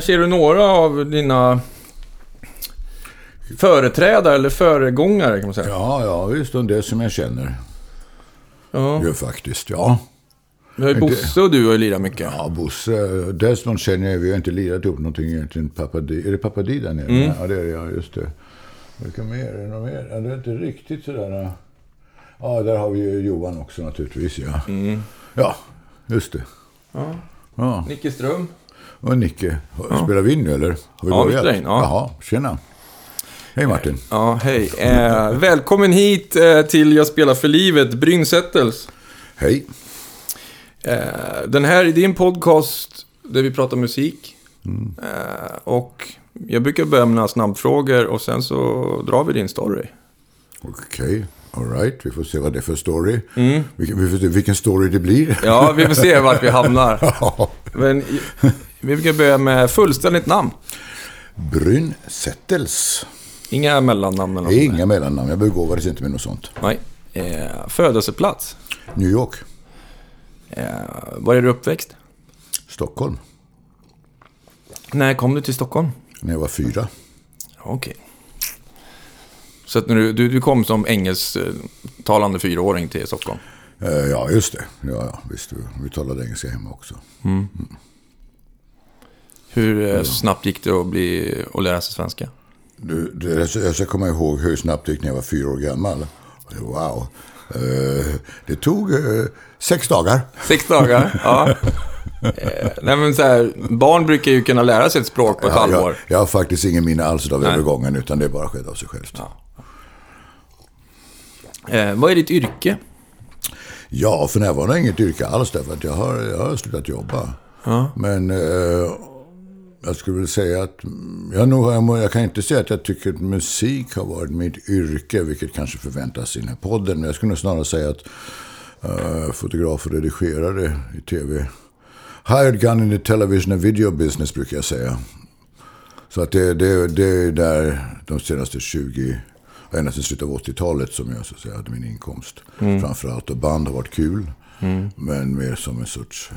Här ser du några av dina företrädare eller föregångare kan man säga. Ja, ja, visst. Och det som jag känner. Ja. Gör faktiskt, ja. Har ju Bosse och du har ju lirat mycket. Ja, Bosse. Desmond känner jag, vi har inte lirat ihop någonting egentligen. Papadi, är det Papadi där nere? Mm. Ja, det är det, ja. Just det. Vilka mer? Är det något mer? Ja, det är inte riktigt sådär. Ja, där har vi ju Johan också naturligtvis, ja. Mm. Ja, just det. Ja. Ja. Nicke Ström. Och Nicke, spelar vi in nu eller? Har vi Ja, börjat? in, ja. Jaha, tjena. Hej Martin. Ja, hej. Eh, välkommen hit eh, till Jag spelar för livet, Brynn Settels. Hej. Eh, den här är din podcast där vi pratar musik. Eh, och jag brukar börja med några snabbfrågor och sen så drar vi din story. Okej, alright. Vi får se vad det är för story. Vilken, vi vilken story det blir. Ja, vi får se vart vi hamnar. Men vi brukar börja med fullständigt namn. Brynn Settels. Inga mellannamn eller något. inga mellannamn. Jag begåvades inte med något sånt. Nej. Eh, födelseplats. New York. Eh, var är du uppväxt? Stockholm. När kom du till Stockholm? När jag var fyra. Okej. Så att när du, du, du kom som engelsktalande fyraåring till Stockholm? Eh, ja, just det. Ja, ja, visst. Vi talade engelska hemma också. Hur eh, snabbt gick det att, bli, att lära sig svenska? Du, det, jag ska- komma ihåg hur snabbt det gick när jag var fyra år gammal. Wow. Eh, det tog eh, sex dagar. Sex dagar? ja. Nej men så här, barn brukar ju kunna lära sig ett språk på ett Ja, halvår. jag, jag har faktiskt ingen minne alls av Nej. övergången, utan det bara skedde av sig självt. Ja. Eh, vad är ditt yrke? Ja, för närvarande inget yrke alls därför att jag har, jag har slutat jobba. Men eh, jag skulle väl säga att mm, jag, nog, jag, kan inte säga att jag tycker att musik har varit mitt yrke, vilket kanske förväntas i den här podden. Men jag skulle nog snarare säga att uh, fotograf och redigerare i tv. Hired gun in the television and video business brukar jag säga. Så att det, det, det är där de senaste 20, ända sedan slutet av 80-talet som jag så att säga, hade min inkomst. Framförallt. Och band har varit kul. Men mer som en sorts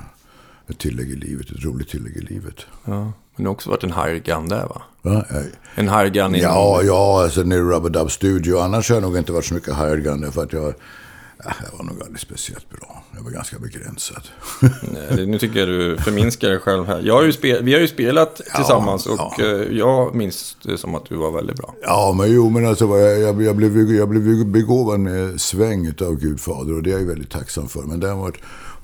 ett tillägg i livet, ett roligt tillägg i livet. Ja. Men det har också varit en gun där va? Va? Eh, En higher gun inom... Ja, ja, alltså i Rubber Dub Studio. Annars har jag nog inte varit så mycket hired gun för att jag, äh, jag var nog aldrig speciellt bra. Jag var ganska begränsad. Nej, Nu tycker jag du förminskar dig själv här. Jag har ju spel, vi har ju spelat tillsammans och ja. eh, jag minns det som att du var väldigt bra. Ja, men jo, men alltså jag, jag, jag, blev, jag blev begåvad med sväng av Gudfader och det är jag ju väldigt tacksam för. Men däremot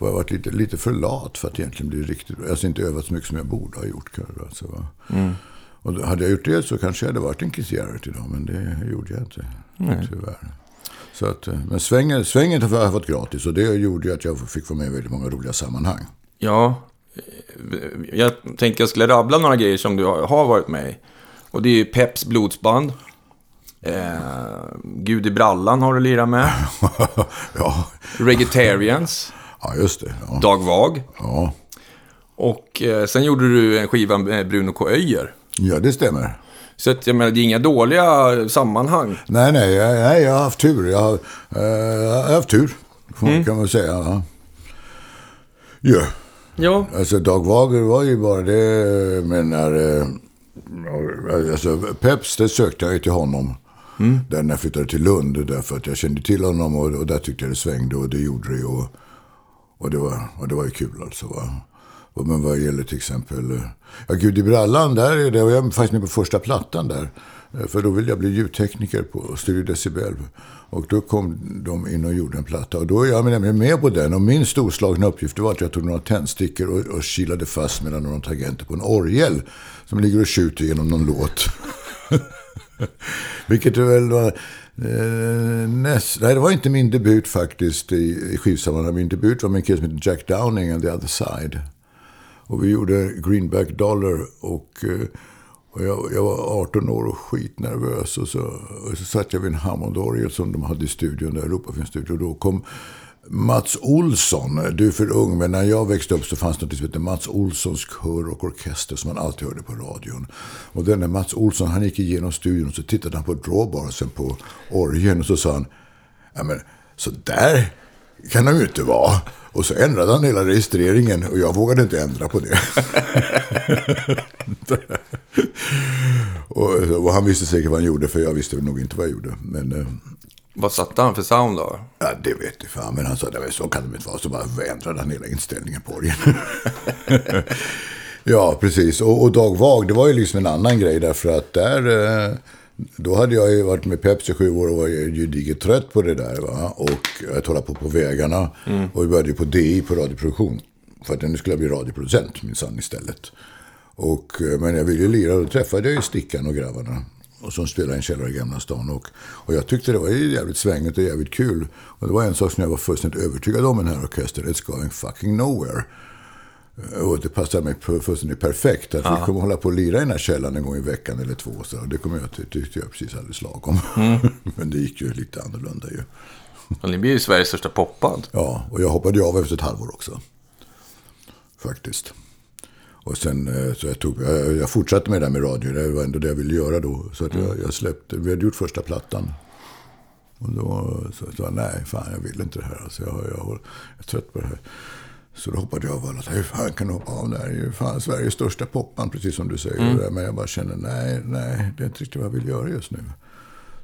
har jag varit lite, lite för lat för att egentligen bli riktigt bra. Alltså inte övat så mycket som jag borde ha gjort kanske. Alltså, va. Och hade jag gjort det så kanske jag hade varit en Keith Jarrett idag, men det gjorde jag inte. Tyvärr. Så att, eh, men svängen, svängen har jag fått gratis och det gjorde ju att jag fick vara med i väldigt många roliga sammanhang. Ja, eh, jag tänkte jag skulle rabbla några grejer som du har har varit med i. Och det är ju Peps blodsband. Eh, Gud i brallan har du lirat med. ja, Reggaetarians. Ja, just det. Ja. Dag Vag. Ja. Och eh, sen gjorde du en skiva med Bruno K. Öijer. ja, det stämmer. Så att, jag menar, det är inga dåliga sammanhang. Nej, nej, jag, nej, jag har haft tur. Jag har, eh, jag har haft tur, får- kan man säga. Ja. Ja, Ja, alltså Dag Wager var ju bara det, men när... eh, Alltså, Peps, det sökte jag ju till honom. Där när jag flyttade till Lund, därför att jag kände till honom och, och där tyckte jag det svängde och det gjorde det. Och, och, det, var, och det var ju kul alltså. Va? Och, men vad gäller till exempel... Ja, Gud i brallan, där är det, Och jag faktiskt med på första plattan där. Eh, för då ville jag bli ljudtekniker på Studio Decibel. Och då kom de in och gjorde en platta. Och då är jag nämligen med på den. Och min storslagna uppgift var att jag tog några tändstickor och, och kilade fast mellan några tangenter på en orgel. Som ligger och tjuter genom någon låt. Vilket är väl var... Eh, näst, nej, det var inte min debut faktiskt i, i skivsammanhang. Min debut var med en kille som heter Jack Downing and the other side. Och vi gjorde Greenback Dollar och, eh, och jag, jag var 18 år och skitnervös. Och så, och så satt jag vid en Hammondorgel som de hade i studion, där Europafilmstudion. Och då kom Mats Olsson, du är för ung, men när jag växte upp så fanns det något som hette Mats Olssons kör och orkester som man alltid hörde på radion. Och den där Mats Olsson, han gick igenom studion och så tittade han på drawbarsen på orgeln och så sa han, ja men så där kan de ju inte vara. Och så ändrade han hela registreringen och jag vågade inte ändra på det. och, och, han visste säkert vad han gjorde för jag visste nog inte vad jag gjorde. Men, eh, vad satte han för sound då? Ja, det vet jag fan. Men han sa att så kan det inte vara. Så bara ändrade han hela inställningen på det. ja, precis. Och, och Dag Vag, det var ju liksom en annan grej. Därför att där... Eh, då hade jag ju varit med Pepsi sju år och var gediget trött på det där. Va? Och att hålla på på vägarna. Mm. Och vi började på DI på radioproduktion. För att nu skulle jag bli radioproducent minsann istället. Och, eh, men jag ville ju lira och då träffade jag ju Stickan och grabbarna. Och som spelade i en källare i Gamla stan. Och, och jag tyckte det var jävligt svängigt och jävligt kul. Och det var en sak som jag var fullständigt övertygad om med den här orkestern. It's going fucking nowhere. Och det passade mig fullständigt perfekt. Att ja. vi kommer hålla på och lira i den här källaren en gång i veckan eller två. Så det kommer jag, tyckte jag precis alldeles lagom. Mm. Men det gick ju lite annorlunda ju. Och ni blir ju Sveriges största popband. Ja, och jag hoppade av efter ett halvår också. Faktiskt. Och sen eh, så jag, tog, jag, jag fortsatte med det där med radio. Det var ändå det jag ville göra då. Så att jag, mm. jag släppte, vi hade gjort första plattan. Och då så jag sa nej, fan jag vill inte det här. Alltså, jag, jag, jag är trött på det här. Så då hoppade jag av alla. Hur fan kan du hoppa av? Det här är ju fan Sveriges största popband, precis som du säger. Mm. Men jag bara kände, nej, nej, det är inte riktigt vad jag vill göra just nu.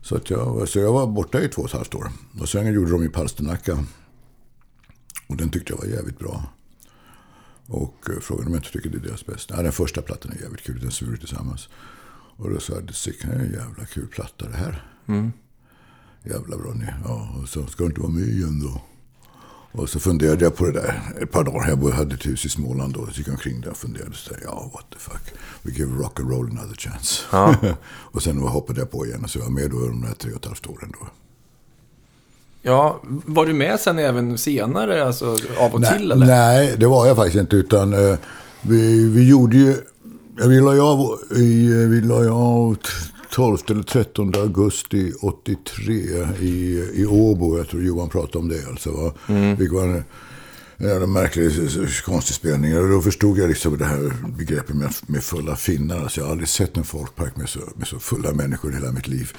Så, att jag, så jag var borta i två och ett halvt år. Och sen gjorde de i Palsternacka. Och den tyckte jag var jävligt bra. Och eh, frågade om jag inte tycker det är deras bästa. Ja, den första plattan är jävligt kul, den gjorde tillsammans. Och då sa jag, det är en jävla kul platta det här. Mm. Jävla bra ni. Ja, och så ska du inte vara med igen då. Och så funderade jag på det där ett par dagar. Jag hade ett hus i Småland då. Så gick jag omkring där och funderade. Så där, ja, what the fuck. We give rock and roll another chance. Ja. och sen hoppade jag på igen. Och så var jag med då de där tre och ett halvt åren då. Ja, var du med sen även senare, alltså av och nej, till? Eller? Nej, det var jag faktiskt inte. Utan uh, vi, vi gjorde ju... Vi la ju av, vi la av 12 eller 13 augusti 83 i, i Åbo. Jag tror Johan pratade om det. Alltså, va? Mm. Det var en, en märklig, konstig spelning. Och då förstod jag liksom det här begreppet med, med fulla finnar. Alltså, jag har aldrig sett en folkpark med så, med så fulla människor i hela mitt liv.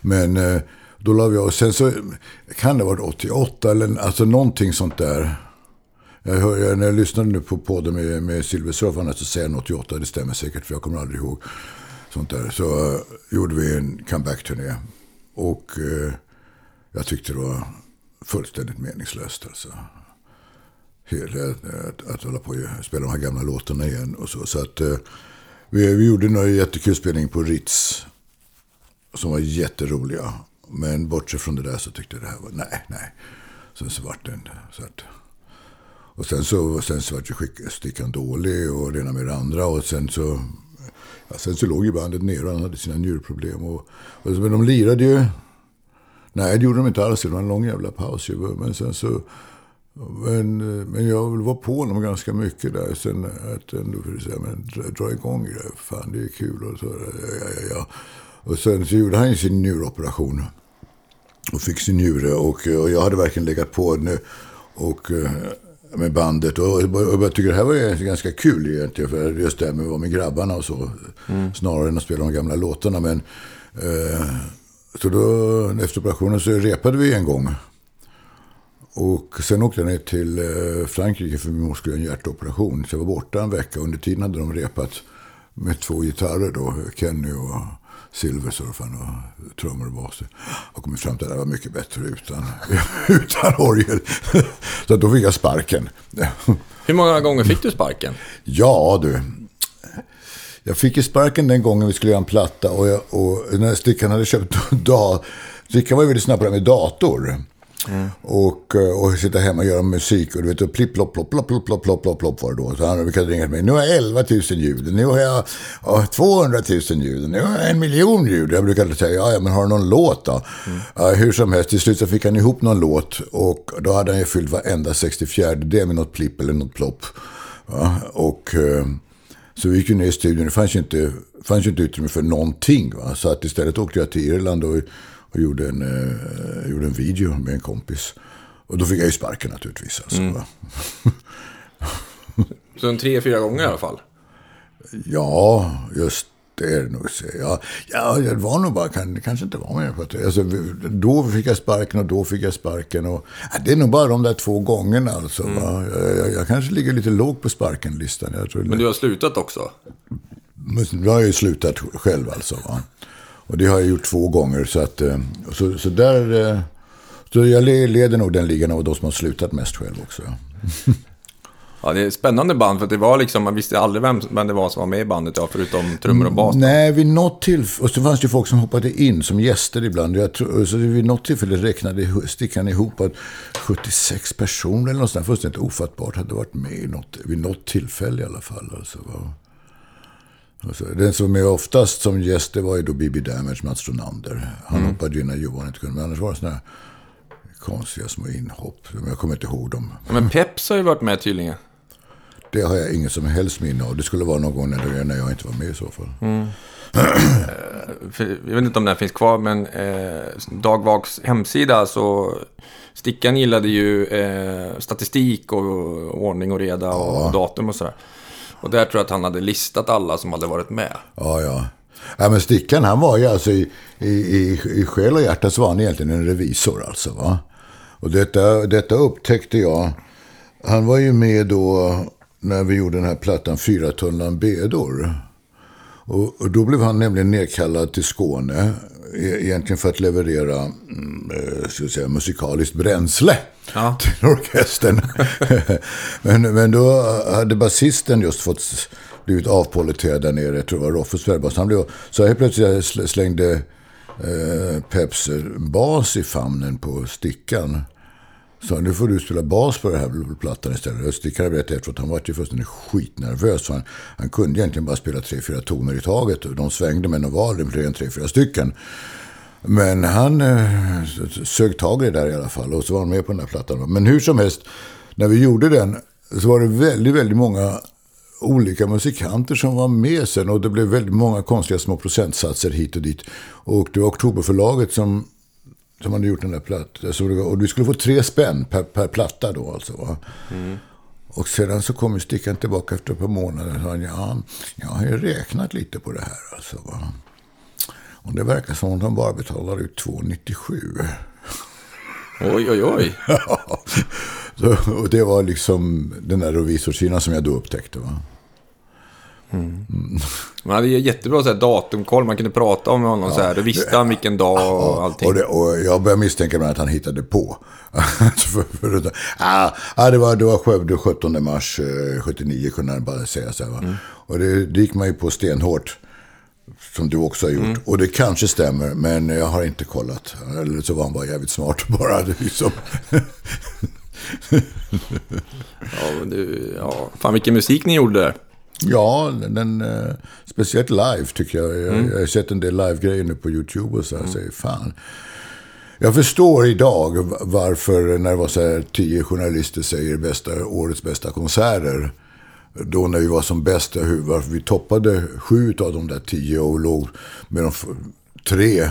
Men eh, då la vi av. Sen så kan det ha varit 88 eller alltså någonting sånt där. Jag hör, när jag lyssnade nu på podden med, med Silversurfarna så säger han 88. Det stämmer säkert för jag kommer aldrig ihåg sånt där. Så uh, gjorde vi en comeback-turné. Och uh, jag tyckte det var fullständigt meningslöst. Alltså. Hela, eh, att, att hålla på och spela de här gamla låtarna igen. Och så så att, uh, vi, vi gjorde några jättekul spelning på Ritz. Som var jätteroliga. Men bortsett från det där så tyckte jag det här var, nej, nej. Sen så vart det. Så att, och sen så, sen så vart ju stickan dålig och det ena med det andra. Och sen så Ja, sen så låg ju bandet ner och han hade sina njurproblem. Och, och, men de lirade ju. Nej, det gjorde de inte alls. Det var en lång jävla paus ju. Men sen så... Men, men jag var på honom ganska mycket där. Sen att ändå för att säga, men dra, dra igång det. Fan, det är kul. Och, så, ja, ja, ja. och sen så gjorde han ju sin njuroperation. Och fick sin njure. Och, och jag hade verkligen legat på nu. Och med bandet. Och, och jag tycker det här var ganska kul egentligen. För just det här med att vara med grabbarna och så. Mm. Snarare än att spela de gamla låtarna. Men, eh, så då, efter operationen så repade vi en gång. Och sen åkte jag ner till eh, Frankrike för min mor skulle göra en hjärtoperation. Så jag var borta en vecka. Under tiden hade de repat med två gitarrer då. Kenny och Silversurfaren och trummor och bas. Och kommit fram till att det var mycket bättre utan, utan orgel. Så då fick jag sparken. Hur många gånger fick du sparken? Ja du. Jag fick ju sparken den gången vi skulle göra en platta och, jag, och när Stickan hade köpt dator. Stickan var ju väldigt snabb på det med dator. Mm. Och, eh, och sitta hemma och göra musik. Och du vet, och plipp, plopp, plopp, plopp, plopp, plopp, plopp, plopp, plopp var det då. Så han brukade ringa till mig. Nu har jag 11 000 ljud. Nu har jag oh, 200 000 ljud. Nu har jag en miljon ljud. Jag brukade säga, ja, ja men har du någon låt då? Mm. Ja, hur som helst, till slut så fick han ihop någon låt. Och då hade han ju fyllt varenda 64 det med något plipp eller något plopp. Ja, och... Eh, så vi gick ju ner i studion. Det fanns ju inte, fanns ju inte utrymme för någonting. Va? Så att istället åkte jag till Irland och och gjorde en, eh, gjorde en video med en kompis. Och då fick jag ju sparken naturligtvis. Alltså. Mm. Så en tre, fyra gånger i alla fall? Ja, just Det är det nog. så. Ja, ja, det var nog bara, kan, kanske inte var mer på det. Alltså, då fick jag sparken och då fick jag sparken. Och, ja, det är nog bara de där två gångerna alltså. Va? Jag, jag, jag kanske ligger lite lågt på sparkenlistan. Jag, tror Men du har slutat också? men nu har jag ju slutat själv alltså. Va? Och det har jag gjort två gånger. Så, att, eh, så, så där... eh, Så jag le- leder nog den ligan av de som har slutat mest själv också. Ja, det är ett spännande band för det var liksom, man visste aldrig vem, vem det var som var med i bandet, ja, förutom trummor och bas. Nej, vid något tillfälle... Och så fanns det ju folk som hoppade in som gäster ibland. Jag tror, så vid något tillfälle räknade stickan ihop att 76 personer eller något sånt där fullständigt ofattbart hade varit med i något, vid något tillfälle i alla fall. Alltså, va? Och den som är oftast som gäst, det var ju då Bibi Damage, Mats Ronander. Han hoppade ju när Johan inte kunde, men annars var det sådana här konstiga små inhopp. Men Jag kommer inte ihåg dem. Men Peps har ju varit med tydligen. Det har jag inget som helst minne av. Det skulle vara någon gång när, jag inte var med i så fall. För, jag vet inte om den finns kvar, men eh, Dag Vags hemsida så... Stickan gillade ju eh, statistik och, ordning och reda och datum och sådär. Och där tror jag att han hade listat alla som hade varit med. Ja, ja. ja men Stickan, han var ju alltså i, i, i, i själ och hjärta så var han egentligen en revisor alltså. Va? Och detta, detta upptäckte jag. Han var ju med då när vi gjorde den här plattan Fyra tunnland bedor. Och, och då blev han nämligen nedkallad till Skåne e- Egentligen för att leverera mm, eh, ska säga, musikaliskt bränsle Ja. till orkestern. men, men då hade basisten just fått blivit avpoliterad där nere. Jag tror det var Roffe. Han blev, så helt plötsligt sl- slängde eh, Peps bas i famnen på stickan. Så nu får du spela bas på den här plattan istället. Och berättade efteråt att han var ju fullständigt skitnervös. Han, han kunde egentligen bara spela tre, fyra toner i taget. Och de svängde med novalen fler än tre, fyra stycken. Men han eh, sög tag i det där i alla fall. Och så var han med på den här plattan. Men hur som helst, när vi gjorde den så var det väldigt, väldigt många olika musikanter som var med sen. Och det blev väldigt många konstiga små procentsatser hit och dit. Och det var Oktoberförlaget som som hade gjort den där plattan. Så det var- Och du skulle få tre spänn per, per platta då alltså. Va? Och sedan så kom ju Stickan tillbaka efter ett par månader och sa ja, jag har ju räknat lite på det här alltså. Va? Och det verkar som om de bara betalar ut 2,97. Oj, oj, oj. så, och det var liksom den där revisorsidan som jag då upptäckte. Va? Man hade jättebra så här, datumkoll, man kunde prata om honom så här. Då visste han vilken dag och allting. Och, det, och jag börjar misstänka att han hittade på. för, för, för, ah, ah, det, var, det var Skövde 17 mars eh, 79 kunde han bara säga så här. Va? Och det, det gick man ju på stenhårt. Som du också har gjort. Och det kanske stämmer, men jag har inte kollat. Eller så var han bara jävligt smart bara. Liksom. Ja, men du, ja. Fan vilken musik ni gjorde där. Ja, den, eh, speciellt live tycker jag. Jag, jag har sett en del live-grejer nu på YouTube och så här. Säger, fan. Jag förstår idag varför när det var så här tio journalister säger bästa, årets bästa konserter. Då när vi var som bäst, varför vi toppade sju av de där tio och låg med de tre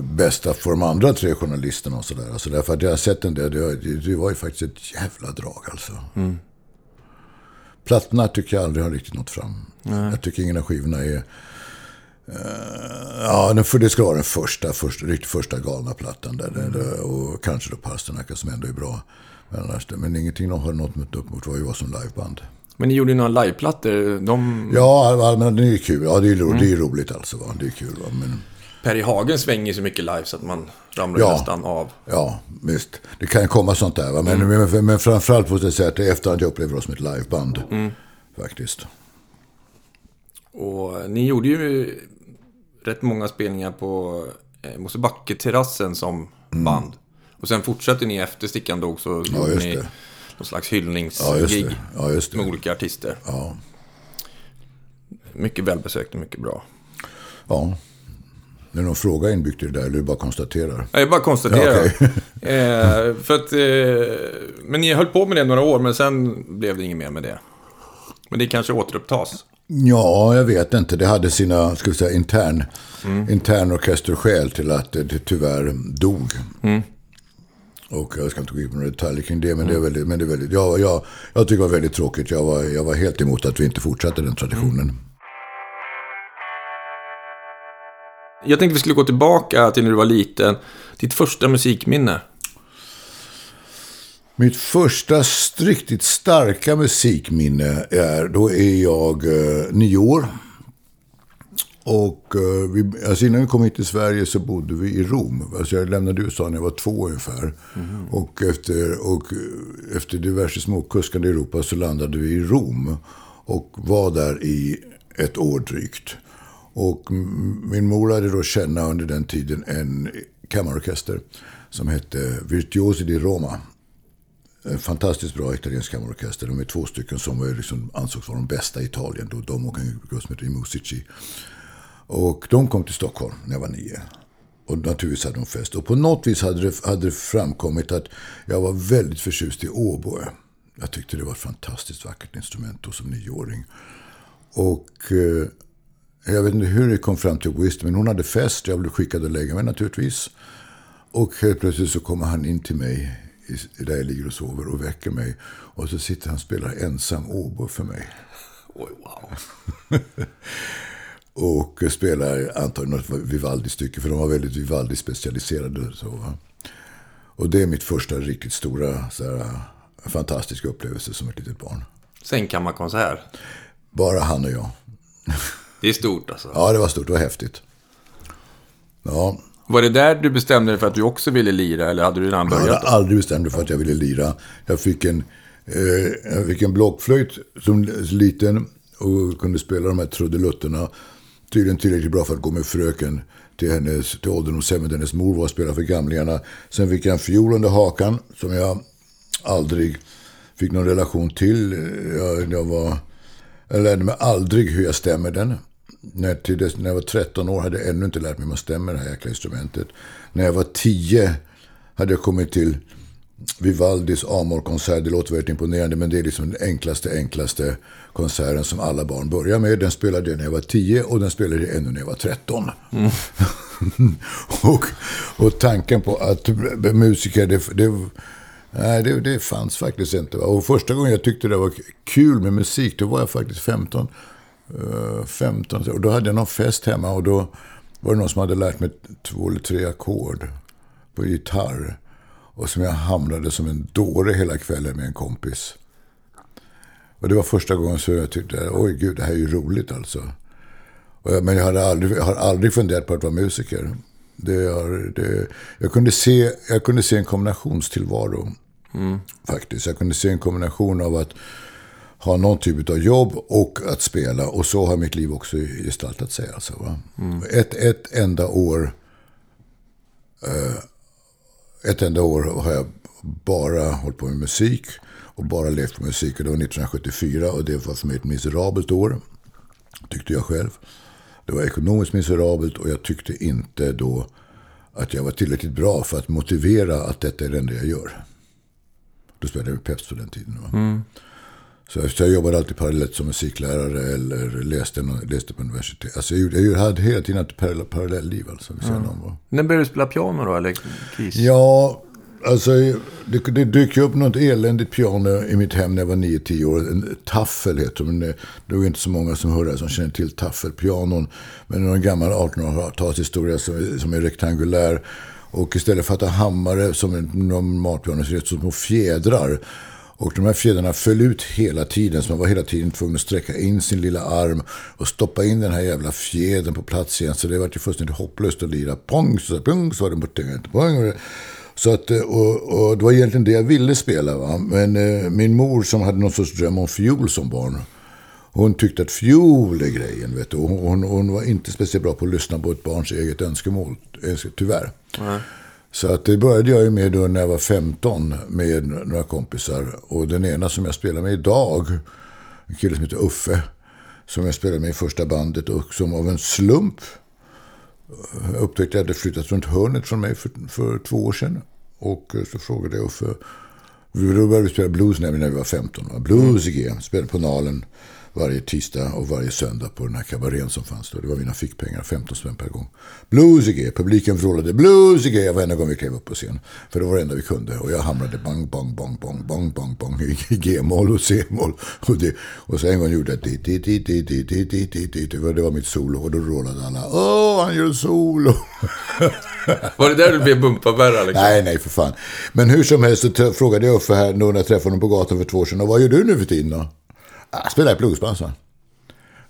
bästa för de andra tre journalisterna och sådär. Alltså därför att jag har sett den där, det, det, var ju faktiskt ett jävla drag alltså. Plattorna tycker jag aldrig har riktigt nått fram. Jag tycker ingen av skivorna är... eh, ja, för det ska vara den första, första, riktigt första galna plattan. Där, där, och kanske då Pasternacka som ändå är bra. Men, annars, men ingenting de har nått upp mot var som liveband. Men ni gjorde ju några liveplattor. De... Ja, allmänt, det är kul. Ja, det är, ro, det är roligt alltså. Va? Det är kul. Va? Men, Per i Hagen svänger så mycket live så att man ramlar Ja. nästan av. ja, visst. Det kan komma sånt där. Va? Men, men, men framförallt måste jag säga att det är efterhand jag upplever oss som ett liveband. Faktiskt. Och ni gjorde ju rätt många spelningar på eh, Mosebacke-terrassen som band. Och sen fortsatte ni efter Stickan dog så gjorde just ni det. någon slags Ja, hyllningsgig. Ja, just med olika artister. Ja. Mycket välbesökt och mycket bra. ja. Det är någon fråga inbyggt i det där, eller du bara konstaterar? Jag bara konstaterar. Ja, okej. eh, för att, eh, men ni höll på med det några år, men sen blev det inget mer med det. Men det kanske återupptas. Ja, jag vet inte. Det hade sina, ska vi säga, intern, intern orkesterskäl till att det, det tyvärr dog. Och jag ska inte gå in på några detaljer kring det, men det är väldigt, men det är väldigt, ja, jag, jag tycker det var väldigt tråkigt. Jag var, jag var helt emot att vi inte fortsatte den traditionen. Jag tänkte vi skulle gå tillbaka till när du var liten. Ditt första musikminne. Mitt första riktigt starka musikminne är, då är jag eh, nio år. Och eh, vi, alltså innan vi kom hit till Sverige så bodde vi i Rom. Alltså jag lämnade USA när jag var två ungefär. Mm. Och, efter, och efter diverse småkuskande i Europa så landade vi i Rom. Och var där i ett år drygt. Och min mor hade då känna under den tiden en kammarorkester som hette Virtuosi di Roma. En fantastiskt bra italiensk kammarorkester. De är två stycken som var liksom, ansågs vara de bästa i Italien. Då, de och en grupp som heter Musici. Och de kom till Stockholm när jag var nio. Och naturligtvis hade de fest. Och på något vis hade det, hade det framkommit att jag var väldigt förtjust i oboe. Jag tyckte det var ett fantastiskt vackert instrument då som nioåring. Och eh, jag vet inte hur det kom fram till Wisdom, men hon hade fest. Jag blev skickad att lägga mig naturligtvis. Och helt plötsligt så kommer han in till mig där jag ligger och sover och väcker mig. Och så sitter han och spelar ensam oboe för mig. Oj, wow. och spelar antagligen något Vivaldi-stycke, för de var väldigt Vivaldi-specialiserade. Och det är mitt första riktigt stora, så här, fantastiska upplevelse som ett litet barn. Sängkammarkonsert? Bara han och jag. Det är stort alltså? Ja, det var stort. Det var häftigt. Ja. Var det där du bestämde dig för att du också ville lira, eller hade du redan börjat? Jag hade aldrig bestämt mig för att jag ville lira. Jag fick en, eh, jag fick en blockflöjt som liten och kunde spela de här trudelutterna. Tydligen tillräckligt bra för att gå med fröken till, hennes, till ålderdomshemmet. Hennes mor var och spelade för gamlingarna. Sen fick jag en fiol under hakan som jag aldrig fick någon relation till. Jag, jag, var, jag lärde mig aldrig hur jag stämmer den. När, till dess, när jag var 13 år hade jag ännu inte lärt mig hur man stämmer det här jäkla instrumentet. När jag var 10 hade jag kommit till Vivaldis Amor-konsert. Det låter väldigt imponerande, men det är liksom den enklaste, enklaste konserten som alla barn börjar med. Den spelade jag när jag var 10 och den spelade jag ännu när jag var 13. Mm. och, och tanken på att musiker, det, det, nej, det, det fanns faktiskt inte. Och första gången jag tyckte det var kul med musik, då var jag faktiskt 15. 15 och då hade jag någon fest hemma och då var det någon som hade lärt mig två eller tre ackord på gitarr. Och som jag hamnade som en dåre hela kvällen med en kompis. Och det var första gången som jag tyckte, oj gud, det här är ju roligt alltså. Jag, men jag, hade aldrig, jag har aldrig funderat på att vara musiker. Det, det, jag, kunde se, jag kunde se en kombinationstillvaro. Mm. Faktiskt. Jag kunde se en kombination av att ha någon typ av jobb och att spela. Och så har mitt liv också gestaltat sig. Alltså, mm. Ett, ett enda år eh, ett enda år har jag bara hållit på med musik och bara levt på musik. Och det var 1974 och det var för mig ett miserabelt år. Tyckte jag själv. Det var ekonomiskt miserabelt och jag tyckte inte då att jag var tillräckligt bra för att motivera att detta är det enda jag gör. Då spelade jag med Peps på den tiden. Mm. Så jag jobbade alltid parallellt som musiklärare eller läste, läste på universitet. Alltså jag, jag hade hela tiden ett parallellliv. Alltså, mm. När började du spela piano då, eller keys? Ja, alltså det, det dök upp något eländigt piano i mitt hem när jag var 9-10 år. En taffel heter det. Men det, det är inte så många som hör det som känner till taffelpianon. Men en gammal 1800-talshistoria som, som är rektangulär. Och istället för att ha hammare som en normal piano så är det som små fjädrar. Och de här fjädrarna föll ut hela tiden. Så man var hela tiden tvungen att sträcka in sin lilla arm och stoppa in den här jävla fjädern på plats igen. Så det var ju fullständigt hopplöst att lira. Pong, så, pong, så var det borta. pong. Så att, eh, och, och det var egentligen det jag ville spela. Va? Men eh, min mor som hade någon sorts dröm om fiol som barn. Hon tyckte att fiol är grejen. Vet du. Hon, hon, hon, var inte speciellt bra på att lyssna på ett barns eget önskemål. Eh, tyvärr. Mm. Så att det började jag ju med då när jag var 15 med några kompisar. Och den ena som jag spelar med idag, en kille som heter Uffe, som jag spelade med i första bandet och som av en slump upptäckte att jag hade flyttat runt hörnet från mig för, för två år sedan. Och så frågade jag Uffe, då började vi spela blues när vi var 15. Blues igen, spelade på Nalen varje tisdag och varje söndag på den här kabarén som fanns då. Det var mina fickpengar, 15 spänn per gång. Bluesige, publiken vrålade bluesige varenda gång vi klev upp på scen. För det var det enda vi kunde. Och jag hamnade bang, bang, bang, bang, bang, bang, bang i G-moll och C-moll. Och, det, och så en gång gjorde jag dit, dit, dit, dit, dit, dit, dit, dit, dit. Det var mitt solo och då rålade alla. Åh, han gör solo. var det där du blev bumpabärare? Liksom? Nej, nej, för fan. Men hur som helst så frågade jag Uffe här när jag träffade honom på gatan för två år sedan. Och vad gör du nu för tiden då? Jag spelar i bluesband, sa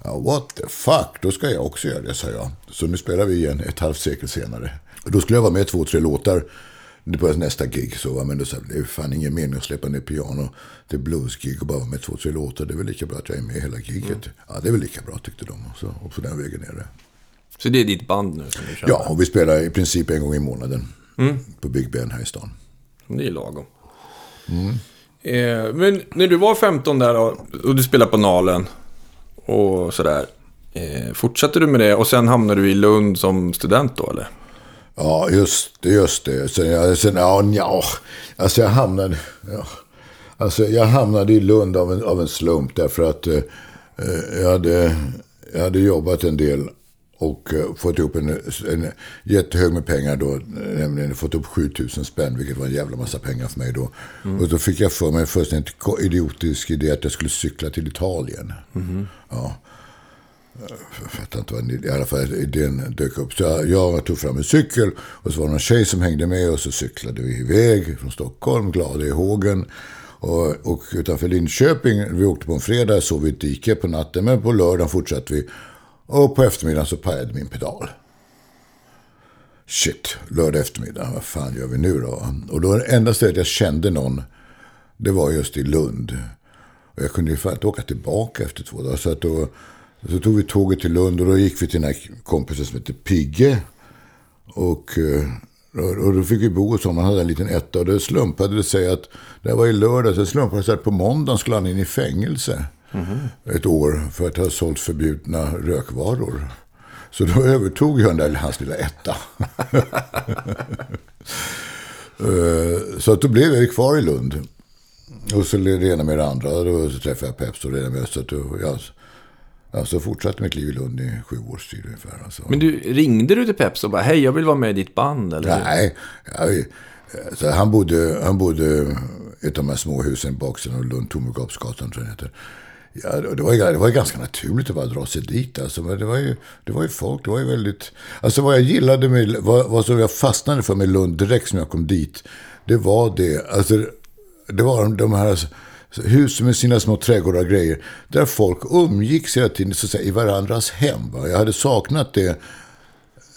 ja, What the fuck, då ska jag också göra det, sa jag. Så nu spelar vi igen ett halvt sekel senare. Då skulle jag vara med två, tre låtar på nästa gig. Så, men då sa det är fan ingen mening att släppa ner piano till bluesgig och bara vara med två, tre låtar. Det är väl lika bra att jag är med hela giget. Mm. Ja, det är väl lika bra tyckte de. Och, så, och på den vägen är det. Så det är ditt band nu som du kör? Ja, och vi spelar i princip en gång i månaden. Mm. På Big Ben här i stan. Det är lagom. Mm. Eh, men när du var 15 där och du spelade på Nalen och sådär. Eh, fortsatte du med det och sen hamnade du i Lund som student då eller? Ja, just det. Just det. Sen, jag, sen, ja, ja, alltså jag hamnade, ja, alltså jag hamnade i Lund av en, av en slump därför att eh, eh jag, hade, jag hade jobbat en del och uh, fått ihop en, en jättehög med pengar då. Nämligen fått upp 7000 spänn, vilket var en jävla massa pengar för mig då. Mm. Och då fick jag för mig en fullständigt idiotisk idé att jag skulle cykla till Italien. Mm. Ja. Jag fattar inte vad i alla fall idén dök upp. Så jag, jag tog fram en cykel och så var det en tjej som hängde med och så cyklade vi iväg från Stockholm, glada i hågen. Och, och utanför Linköping, vi åkte på en fredag, sov vi i ett dike på natten, men på lördagen fortsatte vi. Och på eftermiddagen så pajade min pedal. Shit, lördag eftermiddag, vad fan gör vi nu då? Och då det enda stället jag kände någon, det var just i Lund. Och jag kunde ju fan inte åka tillbaka efter två dagar. Så, att då, så tog vi tåget till Lund och då gick vi till den här kompisen som heter Pigge. Och, eh, och då fick vi bo hos honom. Han hade en liten etta. Och det slumpade det sig att, det var i lördag, så slumpade sig att på måndagen skulle han in i fängelse. Mm. Ett år för att ha sålt förbjudna rökvaror. Så då övertog jag den där, hans lilla etta. Eh, så att då blev jag kvar i Lund. Och så det ena med det andra. Då träffade jag Peps och det med. Så att jag, alltså fortsatte mitt liv i Lund i sju års tid ungefär. Alltså. Men du, ringde du till Peps och bara, hej jag vill vara med i ditt band? Eller? Nej, jag, så han, bodde, han bodde i ett av de här små husen på baksidan av Lund, Tomelgapsgatan tror jag heter. Ja, det var, det var ganska naturligt att bara dra sig dit. Alltså, men det, var ju, det var ju folk, det var ju väldigt... Alltså vad jag gillade med, vad, vad som jag fastnade för med Lund direkt som jag kom dit. Det var det, alltså det var de här husen med sina små trädgårdar och grejer. Där folk umgicks hela tiden så att säga, i varandras hem. Va? Jag hade saknat det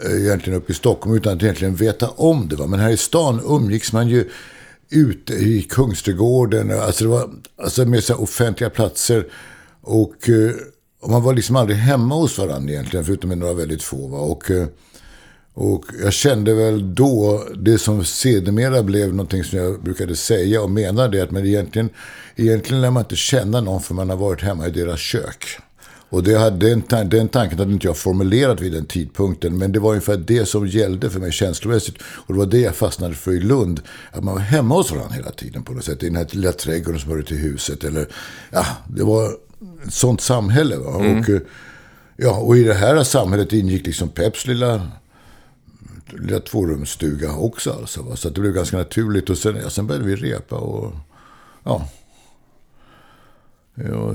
eh, egentligen uppe i Stockholm utan att egentligen veta om det. Va? Men här i stan umgicks man ju ute i Kungsträdgården. Alltså, det var, alltså med så offentliga platser. Och, eh, och, man var liksom aldrig hemma hos varandra egentligen, förutom med några väldigt få. Va? Och, eh, och jag kände väl då, det som sedermera blev någonting som jag brukade säga och menade, att man egentligen, egentligen lär man inte känna någon för man har varit hemma i deras kök. Och det hade, den, den tanken hade inte jag formulerat vid den tidpunkten. Men det var ungefär det som gällde för mig känslomässigt. Och det var det jag fastnade för i Lund. Att man var hemma hos varandra hela tiden på något sätt. I den här lilla trädgården som hörde till huset. Eller, ja, det var ett sånt samhälle. Mm. Och, ja, och i det här samhället ingick liksom Peps lilla lilla tvårumsstuga också. Alltså, va? Så det blev ganska naturligt. Och sen, ja, sen började vi repa och ja,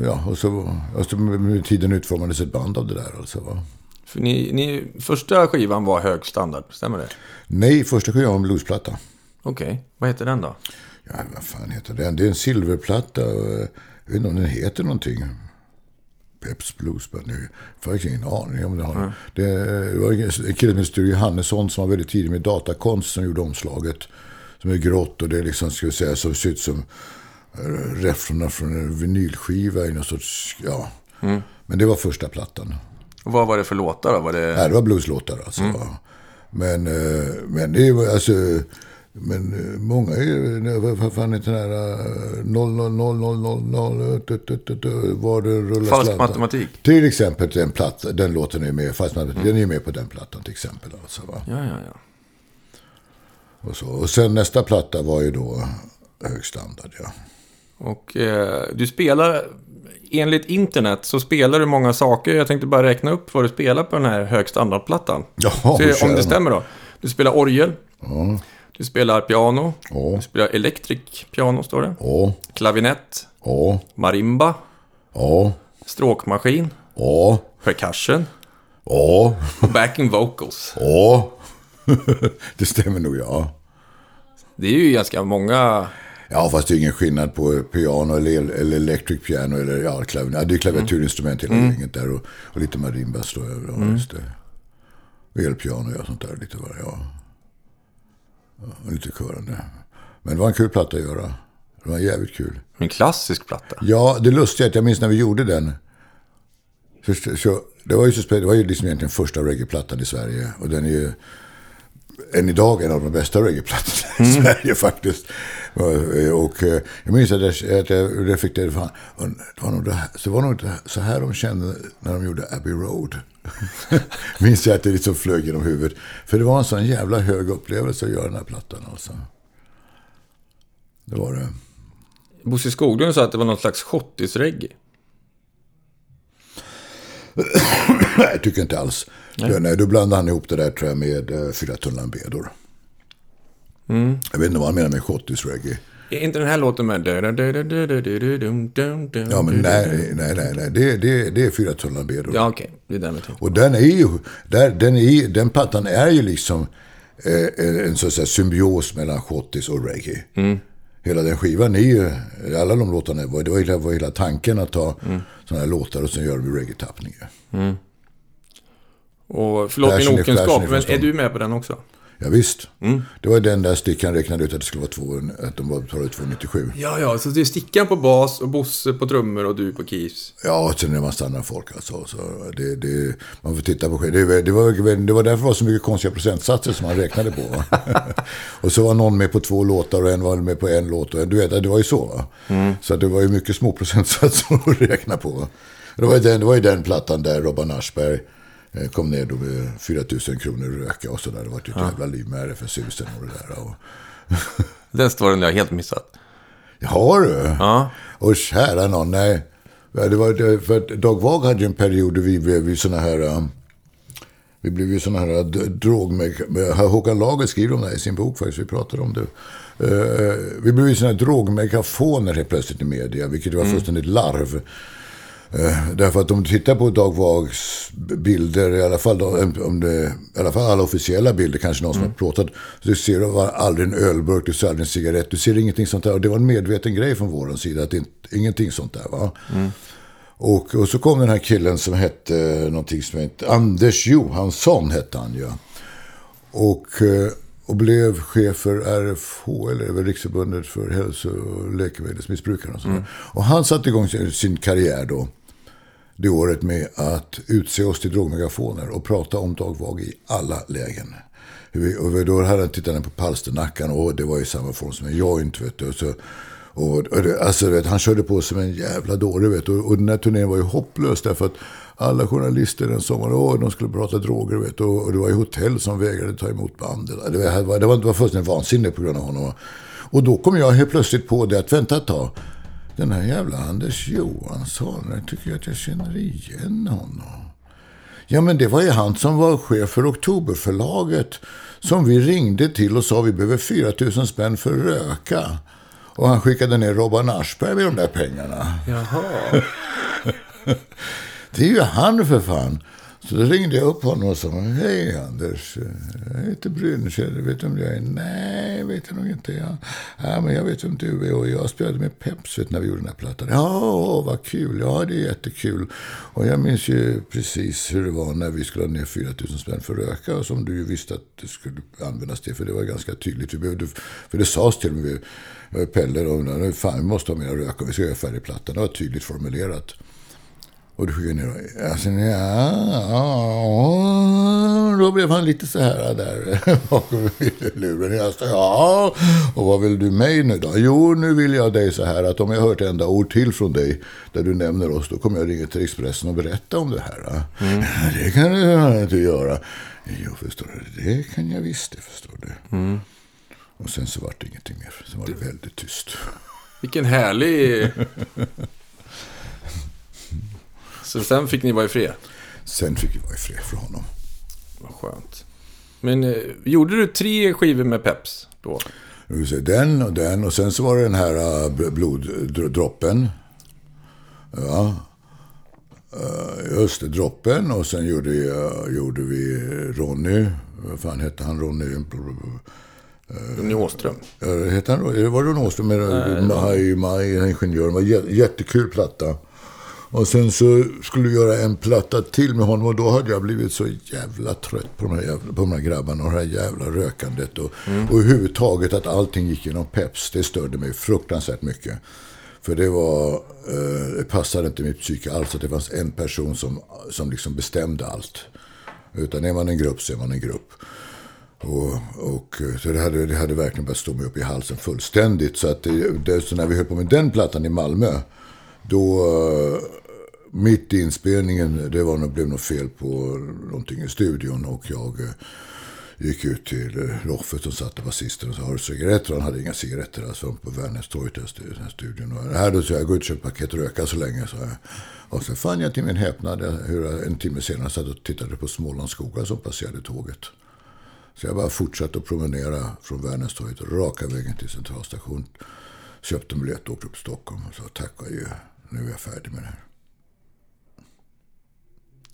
Ja, och så, och med tiden utformades ett band av det där. Alltså, va? För ni, ni, första skivan var hög standard, stämmer det? Nej, första skivan var en bluesplatta. Okej, okay. vad heter den då? Ja, vad fan heter den? Det är en silverplatta. Jag vet inte om den heter någonting. Peps Bluesband. Jag har faktiskt ingen aning om det har. Mm. Det var en kille med Sture Johannesson som var väldigt tidig med datakonst som gjorde omslaget. Som är grått och det är liksom, ska vi säga, som ser ut som räfflorna från en vinylskiva i någon sorts, ja. Mm. Men det var första plattan. Och vad var det för låtar då? Var det... Nej, det var blueslåtar alltså. Mm. Men, eh, men det var alltså... Men eh, många är vad fan heter den här 0 0 0 0 0 0 var det rullar Falsk slantar. matematik? Till exempel den, platta, den låten är med, falsk matematik, mm. den är med på den plattan till exempel. Alltså, va? Ja, ja, ja. Och, så. och sen nästa platta var ju då hög standard, ja. Och eh, du spelar enligt internet så spelar du många saker. Jag tänkte bara räkna upp vad du spelar på den här högstandardplattan. Jaha, Se om det stämmer då. Du spelar orgel. Ja, Du spelar piano. ja, Du spelar electric piano, står det. ja, Klavinett. ja, Marimba. ja, Stråkmaskin. ja, Percussion. Och backing vocals. ja. Det stämmer nog, ja. Det är ju ganska många... Ja, fast det är ingen skillnad på piano eller, eller electric piano eller ja, klavier. Ja, det är klaviaturinstrument hela gänget där och, och lite marimbas då. Ja, just det. Och elpiano och sånt där. Lite vad ja. ja. Lite körande. Men det var en kul platta att göra. Det var jävligt kul. En klassisk platta. Ja, det lustiga är att jag minns när vi gjorde den. Så, så, det var ju, så, det var ju liksom egentligen första reggae-plattan i Sverige. Och den är ju än idag en av de bästa reggae-plattorna i Sverige faktiskt. Och, och eh, jag minns att jag, reflekterade, fan, det var nog det det var nog så här de kände när de gjorde Abbey Road. minns jag att det liksom flög genom huvudet. För det var en sån jävla hög upplevelse att göra den här plattan alltså. Det var det. Bosse Skoglund sa att det var någon slags schottisreggae. Nej, tycker inte alls. Nej. Nej, då blandade han ihop det där tror jag med uh, Fyra tunnland bedor. Jag vet inte vad han menar med schottisk reggae. Är inte den här låten med... Ja, men nej, nej, nej, nej. Det, det, det är Fyra tunnland bedor. Ja, okej. Det är den jag tänkte. Och den är ju, där, den, är, den plattan är ju liksom eh, en så att säga, symbios mellan schottis och reggae. Hela den skivan är ju, alla de låtarna, var, det var hela, var hela tanken att ta sådana här låtar och sen göra dem i reggae-tappning. Och förlåt Flashen min okunskap, men är du med på den också? Ja, visst. Det var den där stickan räknade ut att det skulle vara två, att de betalade 297. Ja, ja, så det är Stickan på bas och Bosse på trummor och du på keys. Ja, och sen är man stannar folk alltså. Så det, det, man får titta på det, det, var, det var därför det var så mycket konstiga procentsatser som man räknade på. Och så var någon med på två låtar och en var med på en låt. Och, du vet, det var ju så. Va? Så att det var ju mycket små procentsatser att räkna på. Det var ju den, det var ju den plattan där Robban Aschberg kom ner då med 4 000 kronor röka och sådär. Det var ett jävla liv med RFSU-sen och det där. Och, Den storyn har jag helt missat. har du? Ja. Och kära någon, nej. Ja, Det var, för att Dag Vag hade ju en period då vi blev ju såna här... um, Vi blev ju såna här d- drogmek... Håkan Lager skriver om det här i sin bok faktiskt. Vi pratade om det. Eh, vi blev ju såna här drogmegafoner helt plötsligt i media. Vilket var fullständigt larv. Eh, Därför att om du tittar på Dag Vags bilder, i alla fall, om det, i alla fall alla officiella bilder, kanske någon som har plåtat, så du ser du aldrig en ölburk, du ser aldrig en cigarett, du ser ingenting sånt där. Och det var en medveten grej från vår sida, att det ingenting sånt där. Va? Och, och så kom den här killen som hette någonting som hette, Anders Johansson hette han ju. Och, eh, och blev chef för RFH, eller Riksförbundet för hälso och läkemedelsmissbrukare. Och, sådär. och han satte igång sin, sin karriär då, det året med att utse oss till drogmegafoner och prata om Dag Vag i alla lägen. Vi- Och då hade han tittat ner på palsternackan och det var i samma form som en joint. Vet du. Och så, och, och det, alltså, vet, han körde på som en jävla dåre. Vet du. Och, och den här turnén var ju hopplös därför att alla journalister den sommaren, åh, de skulle prata droger. Vet du. Och, och det var ju hotell som vägrade ta emot bandet. Det var, det var, det var, det var fullständigt vansinnigt på grund av honom. Och då kom jag helt plötsligt på det att vänta ett tag. Den här jävla Anders Johansson, jag tycker att jag känner igen honom. Ja, men det var ju han som var chef för Oktoberförlaget. Som vi ringde till och sa vi behöver 4 000 spänn för röka. Och han skickade ner Robban Aschberg med de där pengarna. Jaha. Det är ju han för fan. Så då ringde jag upp honom och sa, hej Anders, jag heter Brynkäll, vet du vem jag är? Nej, vet jag nog inte. Ja. ja, men jag vet vem du är och jag spelade med Peps vet, när vi gjorde den här plattan. Ja, vad kul, ja det är jättekul. Och jag minns ju precis hur det var när vi skulle ha ner 4000 spänn för röka, och som du ju visste att det skulle användas till, för det var ganska tydligt. Vi behövde, för det sades till och med, eh, Pelle, då, fan vi måste ha mer röka, vi ska göra färdig plattan. Det var tydligt formulerat. Och du skickade ner alltså, ja, Då blev han lite så här där bakom luren. Jag sa, ja, och vad vill du mig nu då? Jo, nu vill jag dig så här att om jag hör ett enda ord till från dig där du nämner oss, då kommer jag ringa till Expressen och berätta om det här. Mm. Det kan du inte göra. Jo, förstår du, det kan jag visst, det förstår du. Mm. Och sen så var det ingenting mer. Sen var det väldigt tyst. Vilken härlig... Så sen fick ni vara i fred? Sen fick vi vara i fred för honom. Vad skönt. Men eh, gjorde du tre skivor med Peps då? Den och den och sen så var det den här uh, bloddroppen. Ja. Uh, just det, droppen och sen gjorde, uh, gjorde vi Ronny. Vad fan hette han? Ronny... Ronny Åström? Hette han Var det Ronny Åström? Maj, Maj, ingenjör. Det var en jättekul platta. Och sen så skulle vi göra en platta till med honom och då hade jag blivit så jävla trött på de här, jävla, på de här grabbarna och det här jävla rökandet. Och, mm. och överhuvudtaget att allting gick genom peps, det störde mig fruktansvärt mycket. För det var, eh, det passade inte mitt psyke alls att det fanns en person som, som liksom bestämde allt. Utan är man en grupp så är man en grupp. Och, och, eh, så det hade, det hade verkligen börjat stå mig upp i halsen fullständigt. Så, att det, det, så när vi höll på med den plattan i Malmö, då eh, mitt i inspelningen, det var, blev något fel på någonting i studion och jag eh, gick ut till eh, loffet och som satt där basisten och sa har du cigaretter? Han hade inga cigaretter alltså på Värnästorget, den studion. Och här då sa jag, gå ut och köpa paket röka så länge, så jag. Och så fann jag till min häpnad eh, hur jag en timme senare satt och tittade på Smålandsskogar som passerade tåget. Så jag bara fortsatte att promenera från Värnästorget raka vägen till centralstation. Köpte en biljett och åkte upp till Stockholm och sa tack och adjö. Nu är jag färdig med det här.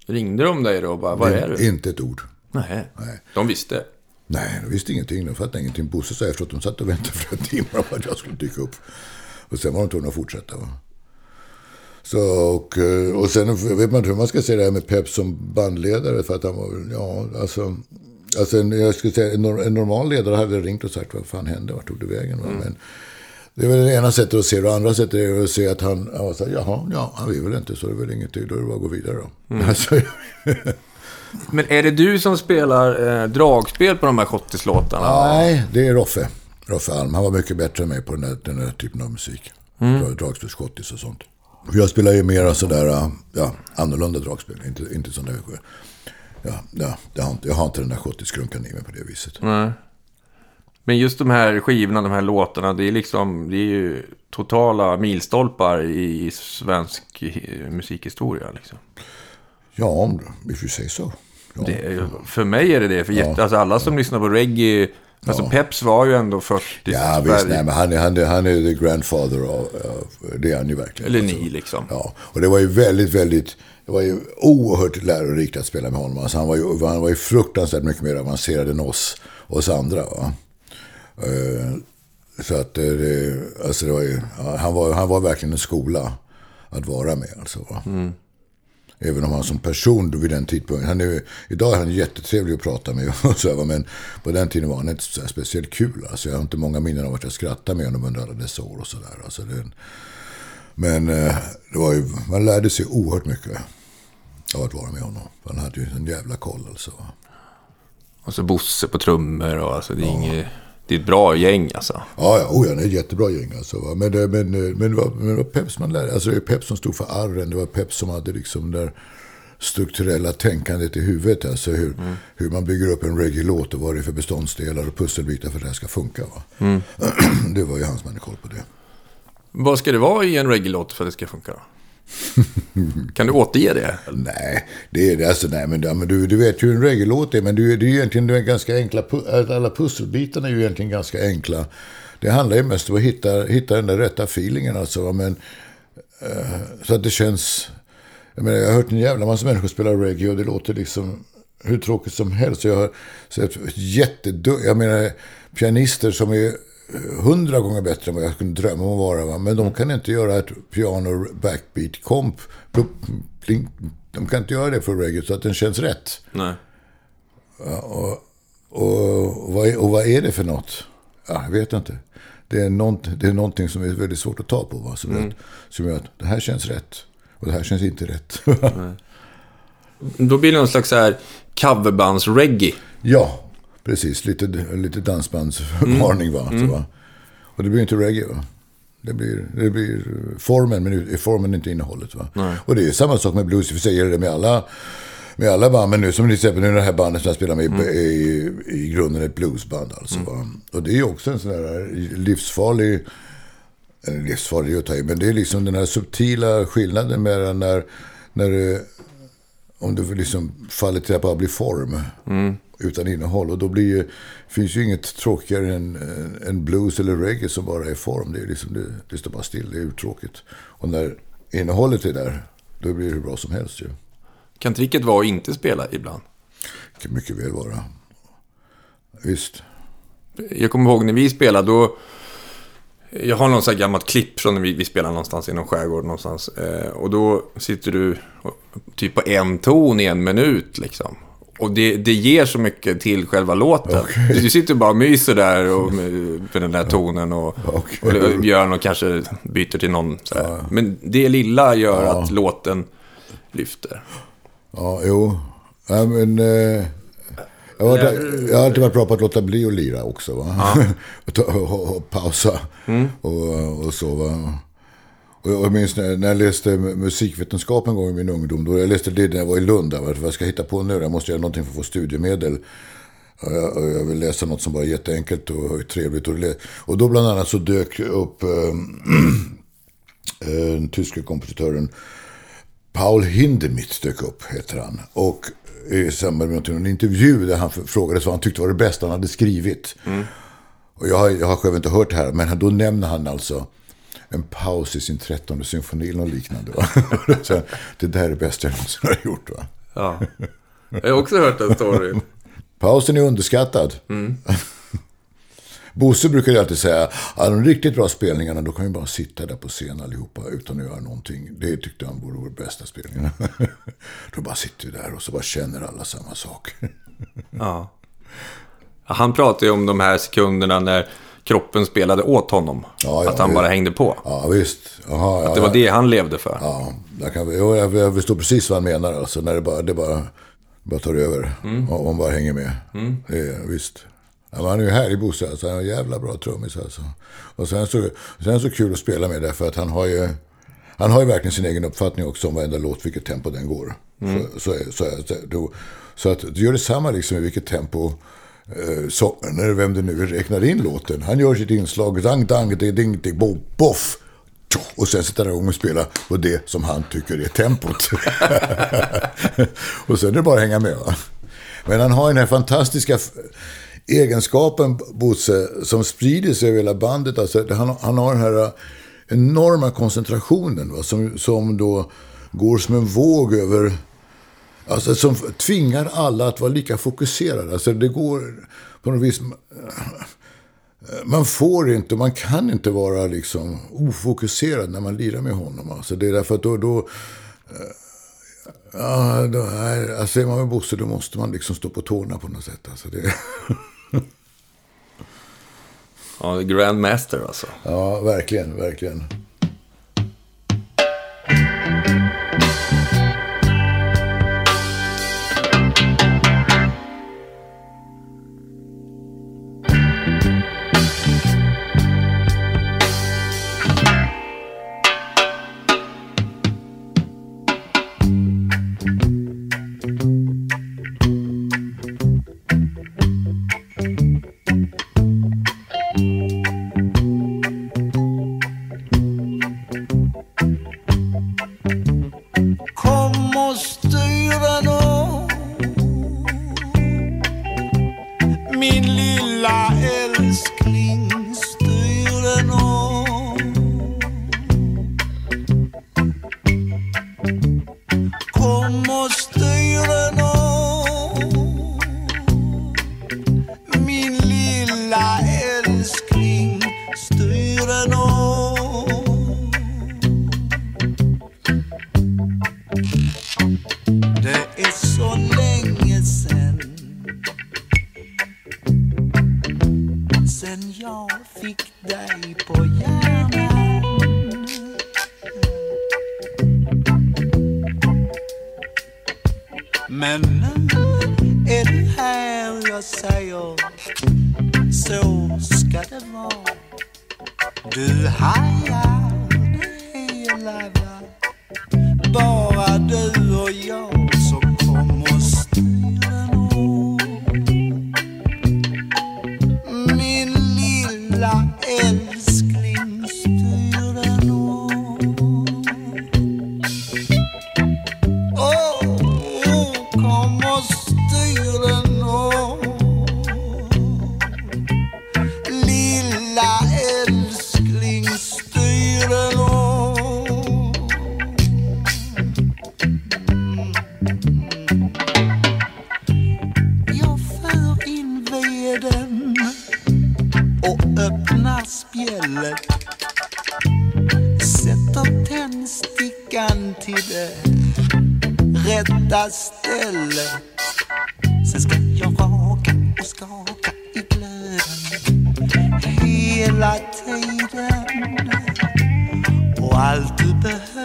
Ringde de dig då och bara, var är du? Inte ett ord. Nej. Nej. De visste? Nej, de visste ingenting. De fattade ingenting. Bosse sa efteråt att de satt och väntade flera timmar på att jag skulle dyka upp. Och sen var de tvungna att fortsätta. Va? Så, och, eh, och sen vet man inte hur man ska säga det här med Pep som bandledare. För att han var, ja, alltså... Alltså en, jag skulle säga, en normal ledare hade ringt och sagt vad fan hände, vart tog det vägen? Mm. Men det är väl det ena sättet att se det. Det andra sättet är att se att han, ja, så, jaha, ja, han vill väl inte, så det är väl ingenting. Då är det bara att gå vidare då. Mm. Alltså, Men är det du som spelar eh, dragspel på de här schottislåtarna? Nej, det är Roffe. Roffe Alm. Han var mycket bättre än mig på den där, den där typen av musik. Mm. Dragspel, schottis och sånt. För jag spelar ju mera sådär, ja, annorlunda dragspel. Inte, inte sån där, ja, ja, jag, har inte, jag har inte den där schottiskrunkan i mig på det viset. Nej. Men just de här skivorna, de här låtarna, det är liksom, det är ju totala milstolpar i svensk musikhistoria. Liksom. Ja, if you say so. Ja. Det, för mig är det det. För ja. jätte, alltså alla som lyssnar på reggae, alltså ja. Peps var ju ändå först i Ja, visst. Nej, men han, är, han, är, han är the grandfather av, det är han ju verkligen. Eller ni liksom. Ja, och det var ju väldigt, väldigt, det var ju oerhört lärorikt att spela med honom. Alltså han, var ju, han var ju fruktansvärt mycket mer avancerad än oss, oss andra. Va? Eh, så att det, alltså det var ju, han, var, han var verkligen en skola att vara med. Alltså, mm. Även om han som person vid den tidpunkten, han är, idag är han jättetrevlig att prata med. Och så, men på den tiden var han inte så speciellt kul. Alltså, jag har inte många minnen av att jag skrattade med honom under alla dessa år. Och så där. Alltså, det, men eh, det var ju, man lärde sig oerhört mycket av att vara med honom. Han hade ju en jävla koll. Alltså. Och så Bosse på trummor och alltså, det är ja. inget det är ett bra gäng alltså. Ja, ja, oh, ja det är ett jättebra gäng alltså. Men, men, men, men, det var, men det var Peps man lärde Alltså det var Peps som stod för arren. Det var Peps som hade liksom där strukturella tänkandet i huvudet. Alltså hur, mm. hur man bygger upp en reggae-låt och vad det är för beståndsdelar och pusselbitar för att det här ska funka. Va? Mm. det var ju hans man koll på det. Vad ska det vara i en reggae-låt för att det ska funka då? Kan du återge det? Nej, det är det. Alltså, nej, men, men du, du vet ju hur en reggae-låt är. Men det, det är ju egentligen det är ganska enkla. Äh, alla pusselbitarna är ju egentligen ganska enkla. Det handlar ju mest om att hitta, hitta den där rätta feelingen. Alltså, men, uh, så att det känns... Jag, menar, jag har hört en jävla massa människor spela reggae och det låter liksom hur tråkigt som helst. Jag har sett jättedumt... Jag menar, pianister som är hundra gånger bättre än vad jag kunde drömma om att vara. Va? Men de kan inte göra ett piano backbeat komp. De kan inte göra det för reggae så att den känns rätt. Nej. Och, och, vad, är, och vad är det för något? Ja, jag vet inte. Det är, nånt, det är någonting som är väldigt svårt att ta på. Va? Som, mm. som gör att det här känns rätt. Och det här känns inte rätt. Då blir det någon slags coverbands-reggae. Ja, Precis, lite, lite dansbandsvarning va? Mm. va? Och det blir inte reggae va? Det blir, det blir formen, men formen inte innehållet. Va? Nej. Och det är samma sak med blues. Vi säger det med alla, med alla band. Men nu som till exempel nu det här bandet som jag spelar med mm. är i, i grunden ett bluesband. Alltså, mm. Och det är också en sån där livsfarlig... Eller livsfarlig att ta i, men det är liksom den här subtila skillnaden mellan när när det, om det liksom faller till att bara bli form. Utan innehåll. Och då blir ju, finns ju inget tråkigare än, än blues eller reggae som bara är form. Det, är liksom, det, det står bara still, det är uttråkigt. Och när innehållet är där, då blir det hur bra som helst ju. Kan tricket vara att inte spela ibland? Det kan mycket väl vara. Visst. Jag kommer ihåg när vi spelade, då... Jag har någon sån här gammalt klipp från när vi, vi spelade någonstans i någon skärgård någonstans. Eh, och då sitter du och- typ på en ton i en minut liksom. Och det, det ger så mycket till själva låten. Du sitter bara och myser där och, för den där tonen och, Okej. och gör något, kanske byter till någon här. Men det lilla gör att låten lyfter. Ja, jo. Ja, men, eh, jag, har, jag har alltid varit bra på att låta bli att lira också. Va? och, ta, och, och pausa och, och så. Va? Och jag minns när, när jag läste musikvetenskap en gång i min ungdom. Då jag läste det när jag var i Lund. Där, va? vad ska jag hitta på nu? Jag måste göra någonting för att få studiemedel. Jag, jag vill läsa något som var jätteenkelt och trevligt. Och, då bland annat så dök upp eh, eh, den tyske kompositören Paul Hindemith dök upp, heter han. Och i samband med en intervju där han frågades vad han tyckte var det bästa han hade skrivit. Och jag har, jag har själv inte hört det här, men då nämner han alltså en paus i sin trettonde symfoni eller liknande. Va? Så, det där är det bästa jag någonsin har gjort. Va? Ja. Jag har också hört den storyn. Pausen är underskattad. Bosse brukar ju alltid säga, ja, de riktigt bra spelningarna, då kan vi bara sitta där på scen allihopa utan att göra någonting. Det tyckte han vore vår bästa spelningarna. då bara sitter vi där och så bara känner alla samma sak. Ja. Han pratade ju om de här sekunderna när kroppen spelade åt honom. Ja, ja, att han ja. bara hängde på. ja, visst. Jaha, ja, Det var det han levde för. Ja, där kan jo, jag, jag förstår precis vad han menar. Alltså, när det bara, det bara, bara tar över. Och man bara hänger med. Det, är- visst. Ja, han är ju här i Bosse. Alltså, han är en jävla bra trummis. Alltså. Och sen så, sen är det så kul att spela med därför att han har ju... Han har ju verkligen sin egen uppfattning också om varenda låt, vilket tempo den går. Så, så, så, så, så att det gör detsamma liksom i vilket tempo eh, sångaren, eller vem det nu är, räknar in låten. Han gör sitt inslag, dang, dang, ding, ding, ding, bo, boff. Och sen sätter han igång och spelar på det som han tycker är tempot. och sen är det bara att hänga med. Va? Men han har den här fantastiska egenskapen, Bosse, som sprider sig över hela bandet. Alltså, han, han har den här eh, enorma koncentrationen va? Som, som då går som en våg över... Alltså som tvingar alla att vara lika fokuserade. Alltså det går på något vis... Man får inte, man kan inte vara liksom ofokuserad när man lirar med honom. Alltså det är därför att då... då eh, Ja, då är, alltså är man med Bosse då måste man liksom stå på tårna på något sätt. Alltså det, Ja, Grandmaster alltså. ja, verkligen, verkligen. Hela tiden. Och allt du behöver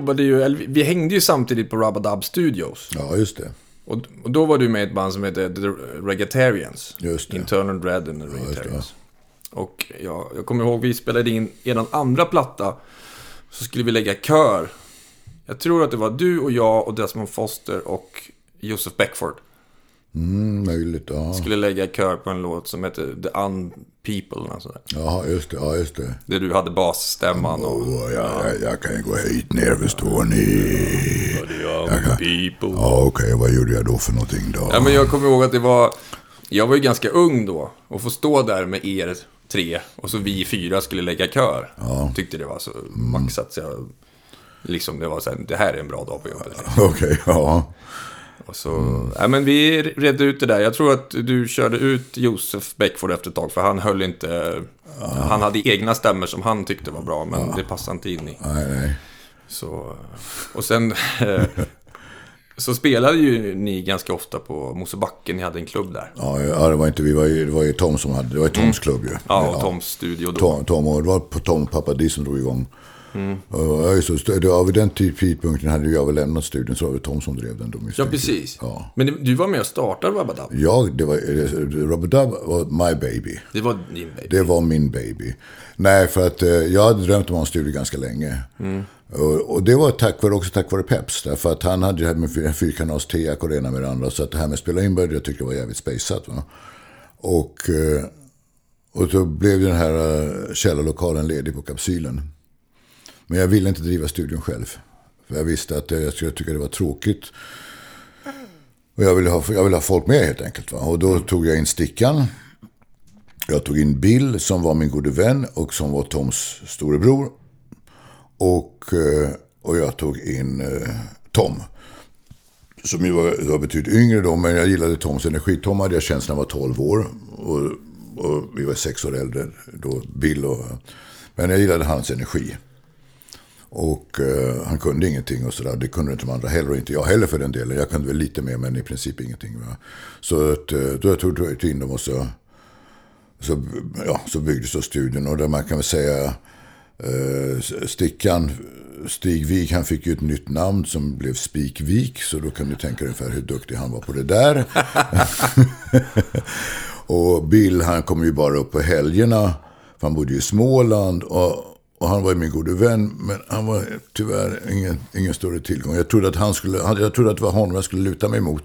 jobbade ju, eller vi- hängde ju samtidigt på Rubber Studios. Ja, just det. Och, och då var du med i ett band som heter The Reggatarians. Just det. Internal Dread and the det. Reggatarians. Och ja, jag kommer ihåg vi spelade in eran andra platta. Så skulle vi lägga kör. Jag tror att det var du och jag och Desmond Foster och Joseph Beckford. Mm, möjligt, ja. Skulle lägga kör på en låt som heter The Un-People. Sådär. Jaha, just det. Ja, just det. Där du hade basstämman och... Åh, jag, jag, jag kan gå hit ner, förstår ni. The Un-People. Ja, okej. Vad gjorde jag då för någonting då? Ja, men jag kommer ihåg att det var... Jag var ju ganska ung då. Och få stå där med er tre och så vi fyra skulle lägga kör. Tyckte det var så maxat så jag... Liksom det var så här, det här är en bra dag på jobbet. Okej, ja. Och så, ja, men vi redde ut det där. Jag tror att du körde ut Josef Beckford efter ett tag. För han höll inte... Han hade egna stämmer som han tyckte var bra. Men det passade inte in i. Nej, nej. Så, och sen... eh, så spelade ju ni ganska ofta på Mosebacke. Ni hade en klubb där. Ja, ja, det var inte vi. Var ju, det var ju Tom som hade... Det var ju Toms klubb ju. Mm. Ja, och Toms studio då. Tom, Tom och det var på Tom pappa Di som drog igång. Mm. Så, det var vid den tidpunkten hade jag väl lämnat studion så var det Tom som drev den. Då, Ja, precis. Ja. Men du var med och startade Rabadab. Ja, det var, Robert Dub var my baby. Det var din baby. Det var min baby. Nej, för att eh, jag hade drömt om att ha en studio ganska länge. Och, och det var tack vare, också tack vare Peps. Därför att han hade det här med fyrkanals TEAC och det ena med det andra. Så att det här med att spela in började jag tyckte var jävligt spejsat. Och, eh, och så blev ju den här eh, källarlokalen ledig på kapsylen. Men jag ville inte driva studion själv. För jag visste att jag skulle tycka det var tråkigt. Och jag ville ha, jag ville ha folk med helt enkelt. Va? Och då tog jag in Stickan. Jag tog in Bill som var min gode vän och som var Toms storebror. Och, eh, och jag tog in eh, Tom. Som ju var, var betydligt yngre då, men jag gillade Toms energi. Tom hade jag känt när han var 12 år. Och, och vi var sex år äldre då, Bill och... Men jag gillade hans energi. Och eh, han kunde ingenting och sådär. Det kunde inte de andra heller och inte jag heller för den delen. Jag kunde väl lite mer men i princip ingenting. Va? Så att, eh, då jag tog jag in dem och så, så, ja, så byggdes då studion. Och där man kan väl säga eh, Stickan, Stigvik, han fick ju ett nytt namn som blev Spikvik. Så då kan du tänka dig ungefär hur duktig han var på det där. och Bill, han kom ju bara upp på helgerna. För han bodde ju i Småland. Och, och han var min gode vän. Men han var tyvärr ingen, ingen större tillgång. Jag trodde, att han skulle, jag trodde att det var honom jag skulle luta mig mot.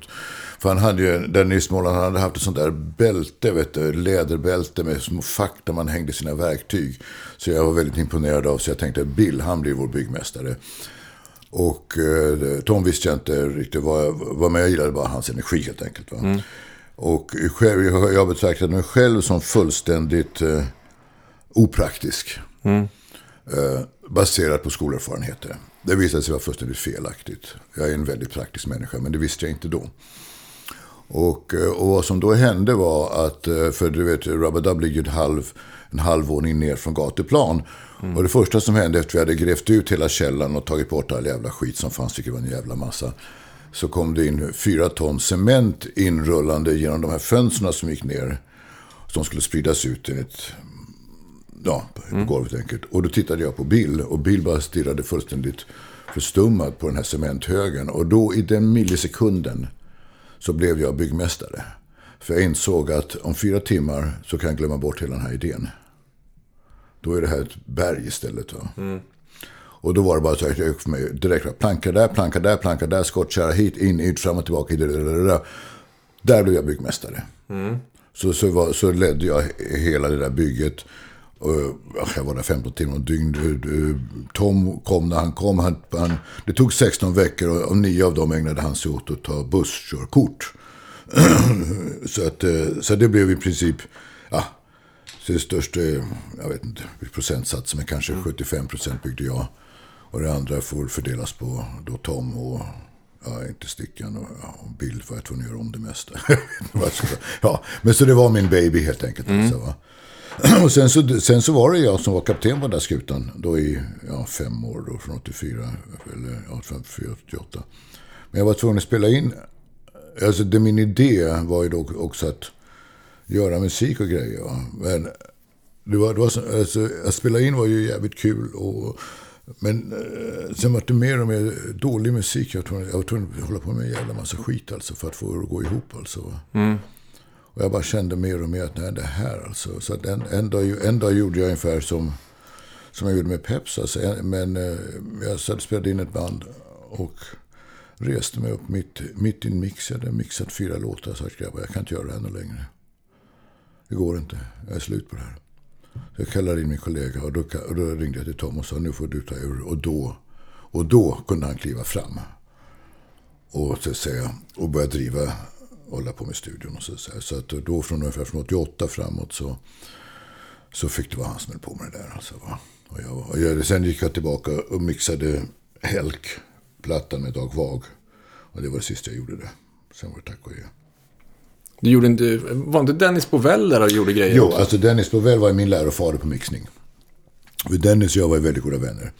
För han hade ju, där nere i Småland, han hade haft ett sånt där bälte, vet du, läderbälte med små fack där man hängde sina verktyg. Så jag var väldigt imponerad av, så jag tänkte att Bill, han blir vår byggmästare. Och eh, Tom visste jag inte riktigt vad, vad men jag gillade bara hans energi helt enkelt. Va? Och själv, jag, jag betraktade mig själv som fullständigt eh, opraktisk. Eh, Eh, baserat på skolerfarenheter. Det visade sig vara fullständigt felaktigt. Jag är en väldigt praktisk människa, men det visste jag inte då. Och, eh, och vad som då hände var att, eh, för du vet, Rabadab ligger en halv, en halv våning ner från gatuplan. Och det första som hände efter att vi hade grävt ut hela källan och tagit bort all jävla skit som fanns, vilket var en jävla massa. Så kom det in fyra ton cement inrullande genom de här fönstren som gick ner. Som skulle spridas ut enligt ja, på golvet enkelt. Och då tittade jag på Bill och Bill bara stirrade fullständigt förstummad på den här cementhögen. Och då i den millisekunden så blev jag byggmästare. För jag insåg att om fyra timmar så kan jag glömma bort hela den här idén. Då är det här ett berg istället. Va? Och då var det bara så att jag gick för mig direkt. Planka där, planka där, planka där, skottkärra hit, in, ut, fram och tillbaka. Där, där, blev jag byggmästare. Så, så, var, så ledde jag hela det där bygget. Ja, jag var där 15 timmar om dygn. Eh, Tom kom när han kom. Han, han, det tog 16 veckor och, och nio av dem ägnade han sig åt att ta busskörkort. så, att, eh, så det blev i princip, ja, det största, jag vet inte, procentsatsen, men kanske 75 procent byggde jag. Och det andra får fördelas på då Tom och, ja, inte Stickan och, ja, och Bill för att göra om det mesta. Ja, men så det var min baby helt enkelt. Alltså, va? Och sen så, sen så var det jag som var kapten på den där skutan. Då i ja, fem år, då, från 84, eller ja, 54, 88. Men jag var tvungen att spela in. Alltså det, min idé var ju då också att göra musik och grejer. Va? Men det var, det var så, alltså, att spela in var ju jävligt kul. Och, men eh, sen var det mer och mer dålig musik. Jag var tvungen, att hålla på med en jävla massa skit alltså, för att få det att gå ihop. Alltså, va? Mm. Och jag bara kände mer och mer att nej, det här alltså. Så att en, en, dag, en dag gjorde jag ungefär som, som jag gjorde med Peps. Alltså, men eh, jag spelade in ett band och reste mig upp mitt, mitt i en mix. Jag hade mixat fyra låtar och sa att grabbar, jag kan inte göra det här längre. Det går inte. Jag är slut på det här. Så jag kallade in min kollega och då, och då ringde jag till Tom och sa nu får du ta över. Och då, och då kunde han kliva fram och, så att säga, och börja driva hålla på med studion. Och så, säga. så att då från ungefär från 88 framåt så, så fick det vara han som höll på med det där. Alltså, va? Och jag, och jag, sen gick jag tillbaka och mixade Helk-plattan med Dag Vag. Och det var det sista jag gjorde det. Sen var det tack och adjö. Du gjorde inte, var inte Dennis Bovell där och gjorde grejer? Jo, alltså Dennis Bovell var min lärofader på mixning. Dennis och jag var väldigt goda vänner.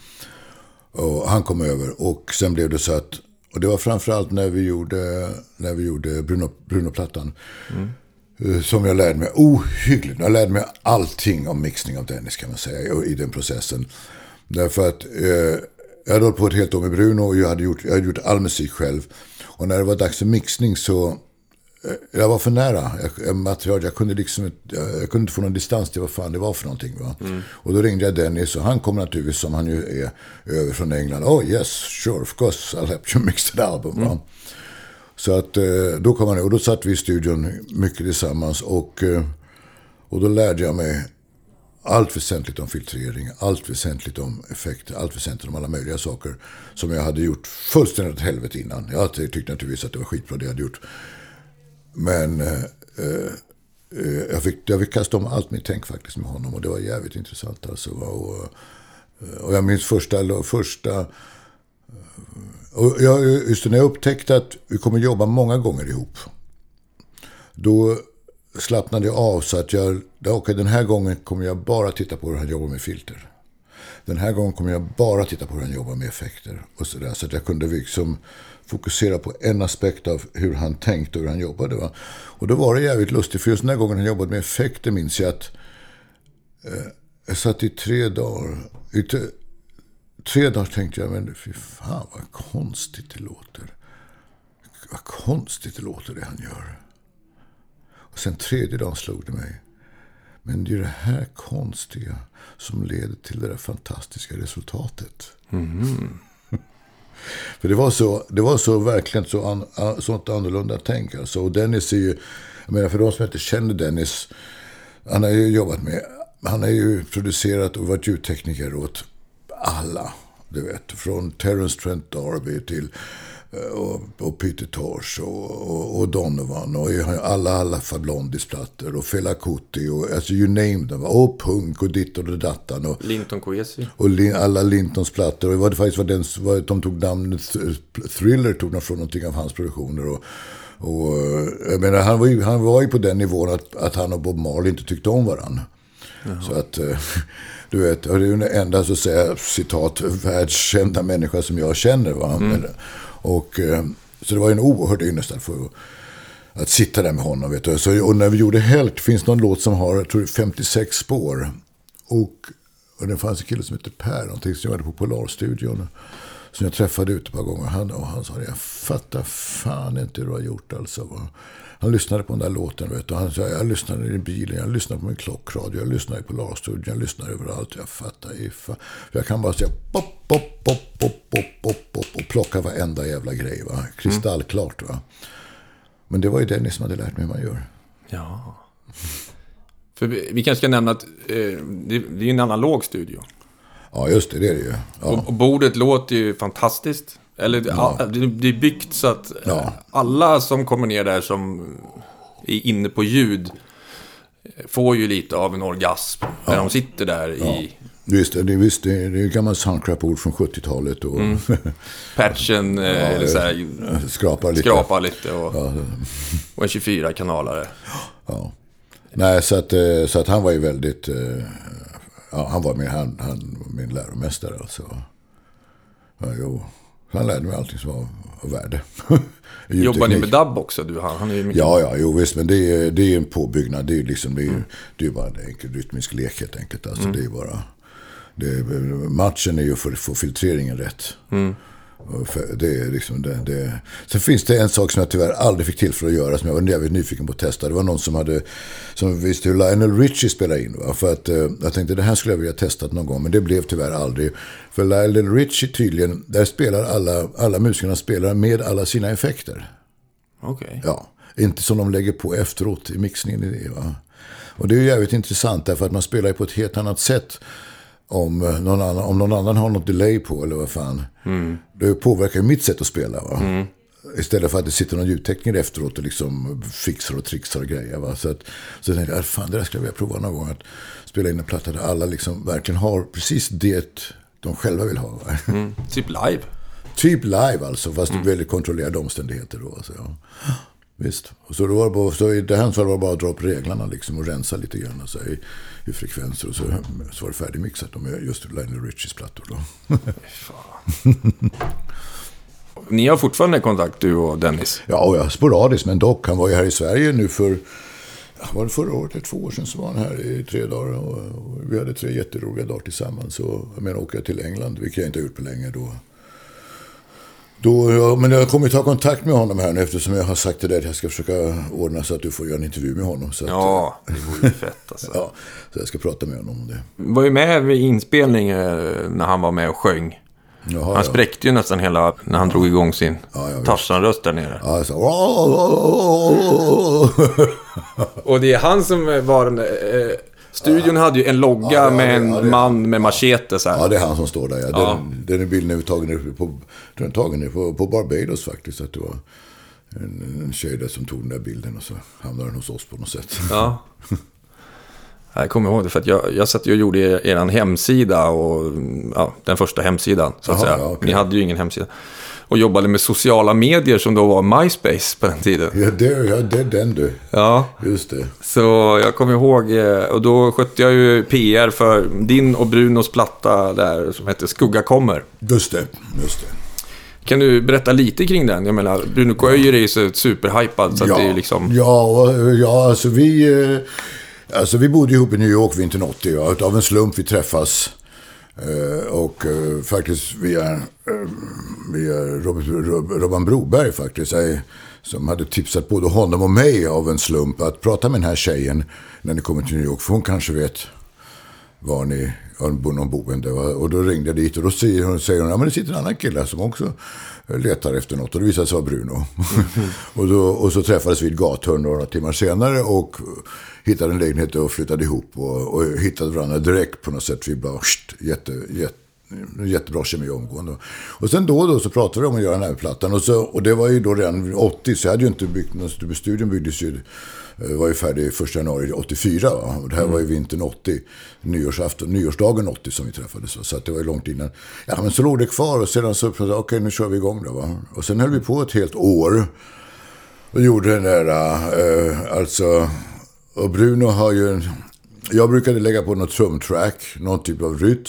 Och han kom över och sen blev det så att, och det var framförallt när vi gjorde, när vi gjorde Bruno, Bruno-plattan. Mm. Som jag lärde mig ohyggligt. Jag lärde mig allting om mixning av Dennis kan man säga i den processen. Därför att eh, jag hade hållit på ett helt år med Bruno och jag hade, gjort, jag hade gjort all musik själv. Och när det var dags för mixning så jag var för nära jag, material. Jag kunde, liksom, jag, kunde inte få någon distans till vad fan det var för någonting. Va? Och då ringde jag Dennis och han kom naturligtvis, som han ju är, över från England. Oh yes, sure, of course, I'll help you mix the album. Va? Så att eh, då kom han och då satt vi i studion mycket tillsammans. Och, eh, och då lärde jag mig allt väsentligt om filtrering, allt väsentligt om effekter, allt väsentligt om alla möjliga saker. Som jag hade gjort fullständigt åt helvete innan. Jag tyckte naturligtvis att det var skitbra det jag hade gjort. Men eh, eh, jag, fick, jag fick kasta om allt mitt tänk faktiskt med honom. Och det var jävligt intressant alltså. Och, eh, och jag minns första... första eh, och jag, just det, när jag upptäckte att vi kommer jobba många gånger ihop. Då slappnade jag av så att jag... Okej, den här gången kommer jag bara titta på hur han jobbar med filter. Den här gången kommer jag bara titta på hur han jobbar med effekter. Och så, där, så att jag kunde liksom fokusera på en aspekt av hur han tänkte och hur han jobbade. Va? Och då var det jävligt lustigt, för just den här gången han jobbade med effekter minns jag att eh, jag satt i tre dagar. I tre, tre dagar tänkte jag, men fy fan vad konstigt det låter. Vad konstigt det låter det han gör. Och sen tredje dagen slog det mig. Men det är det här konstiga som leder till det där fantastiska resultatet. För det var så, det var så verkligen så an, sånt annorlunda tänk. Alltså. Och Dennis är ju, jag menar för de som inte känner Dennis, han har ju jobbat med, han har ju producerat och varit ljudtekniker åt alla. Du vet, från Terence Trent D'Arby till och, och Peter Tosh och, och, och Donovan och alla, alla Fablondis-plattor och Fela Kuti och alltså you name them. Och punk och ditt och det dattan. Och, Linton Kwesi. och Lin, alla Lintons plattor. Och det var det faktiskt var den, var, de tog namnet Thriller tog de från någonting av hans produktioner. Och, och, eh, jag menar, han, var ju, han var ju på den nivån att, att han och Bob Marley inte tyckte om varandra. Så att, eh, du vet, det är ju den enda, så att säga, citat, världskända människa som jag känner. Va? Men, och, eh, så det var en oerhörd ynnest att få att sitta där med honom. Vet du. Så, och när vi gjorde Helt finns någon låt som har jag tror, 56 spår. Och, och det fanns en kille som hette Per, någonting som hade på Polarstudion. som jag träffade ute ett par gånger. Han, och han sa, jag fattar fan inte hur du har gjort alltså. Han lyssnade på den där låten, vet du. Han sa, jag lyssnade i bilen, jag lyssnade på min klockradio, jag lyssnade på Lars-studion, jag lyssnade överallt. Jag fattar iffa. Jag kan bara säga pop, pop, pop, pop, pop, pop, pop och plocka varenda jävla grej. Va? Kristallklart. Va? Men det var ju Dennis som hade lärt mig hur man gör. Ja. För vi, vi kanske ska nämna att eh, det, det är en analog studio. Ja, just det, det är det ju. Ja. Och, och bordet låter ju fantastiskt. Eller all, det, är byggt så att Ja. alla som kommer ner där som är inne på ljud får ju lite av en orgasm när de sitter där i Visst, det, visst, det det är gammalt soundcrap-ord från 70-talet och patchen eh, eller så här, skrapar lite. skrapar lite och, och en 24-kanalare. Ja. Nej, så att, eh, så att han var ju väldigt... eh, Ja, han var min, han, han var min läromästare alltså. Ja, jo. Han lärde mig allting som var av värde. Jobbar ni med dubb också? Du, han, han är mycket... Ja, ja, jo visst, men det är, det är en påbyggnad. Det är liksom, det är, det är bara en enkel rytmisk lek helt enkelt. Alltså, det är bara, det är, matchen är ju för att få filtreringen rätt. För, det är liksom det, det. Sen finns det en sak som jag tyvärr aldrig fick tillfälle att göra som jag var jävligt nyfiken på att testa. Det var någon som hade, som visste hur Lionel Richie spelade in. Va? För att eh, jag tänkte det här skulle jag vilja testa någon gång, men det blev tyvärr aldrig. För Lionel Richie tydligen, där spelar alla, alla musikerna spelar med alla sina effekter. Okej. Ja, inte som de lägger på efteråt i mixningen. I det, va? Och det är ju jävligt intressant därför att man spelar ju på ett helt annat sätt om eh, någon annan, om någon annan har något delay på eller vad fan. Det påverkar ju mitt sätt att spela. Va? Istället för att det sitter någon ljudtekniker efteråt och liksom fixar och trixar och grejer. Va? Så, att, så jag tänkte jag, fan det där skulle jag vilja prova någon gång. Att spela in en platta där alla liksom verkligen har precis det de själva vill ha. Mm. Typ live. Typ live alltså, fast i väldigt kontrollerade omständigheter då. Alltså, ja. Visst. Och så, då var det bara, så i det här fallet var det bara att dra upp reglarna liksom, och rensa lite grann alltså, i, i frekvenser. Och så, så var det färdigmixat då med just Lionel Richies plattor. Då. Ni har fortfarande kontakt, du och Dennis? Ja, och ja, sporadiskt, men dock. Han var ju här i Sverige nu för... Var det förra året eller två år sedan så var han här i tre dagar. Och, och vi hade tre jätteroliga dagar tillsammans. Och, jag menar, åka till England, vilket jag inte har gjort på länge, då... Då, ja, men jag kommer ju ta kontakt med honom här nu eftersom jag har sagt till dig att jag ska försöka ordna så att du får göra en intervju med honom. Så att, Ja, det vore ju fett alltså. ja, så jag ska prata med honom om det. var ju med vid inspelning eh, när han var med och sjöng. Jaha, Han ja. spräckte ju nästan hela, när han drog igång sin Ja. Tarzan-röst där nere. Ja, så, Och det är han som var den... Eh, studion hade ju en logga Ja, det- med en ja, det- man med machete så här. Ja, det är han som står där. Ja. Den, Ja. den är bilden är tagen på, den tagen på, på Barbados faktiskt. Att det var en, en tjej där som tog den där bilden och så hamnade den hos oss på något sätt. Ja. Jag kommer ihåg det för att jag, jag satt och gjorde er, er hemsida och ja, den första hemsidan så att Jaha, säga. ja, okej. Ni hade ju ingen hemsida. Och jobbade med sociala medier som då var MySpace på den tiden. Ja, det, ja, det är den du. Ja, Just det. så jag kommer ihåg eh, och då skötte jag ju PR för din och Brunos platta där som hette Skugga kommer. Just det. Just det. Kan du berätta lite kring den? Jag menar, Bruno Köijer är ju så superhypad så att det är liksom... ja, ja, alltså vi... eh, Alltså vi bodde ihop i New York vintern 80. Ja, utav en slump vi träffas. Eh, och eh, faktiskt via, eh, via Robert, Rob, Robban Broberg faktiskt. som hade tipsat både honom och mig av en slump att prata med den här tjejen när ni kommer till New York. För hon kanske vet var ni har någon boende. Och då ringde jag dit och då säger hon, säger hon ja men det sitter en annan kille som också letar efter något. Och det visade sig vara Bruno. och, då, och så träffades vi i gathörn några timmar senare och hittade en lägenhet och flyttade ihop. Och, och hittade varandra direkt på något sätt. Vi bara, sht, jätte, jätte, jättebra kemi omgående. Och sen då och då så pratade vi om att göra den här plattan. Och, så, och det var ju då redan 80, så jag hade ju inte byggt någon studion byggdes ju eh, var ju färdig 1 januari 84. Va? Och det här var ju vintern 80. Nyårsafton, nyårsdagen 80 som vi träffades. Va? Så det var ju långt innan. Ja, men så låg det kvar och sedan så okej, okay, nu kör vi igång då. Va? Och sen höll vi på ett helt år. Och gjorde den där, eh, alltså... Och Bruno har ju... en- Jag brukade lägga på något trumtrack, någon typ av rytm.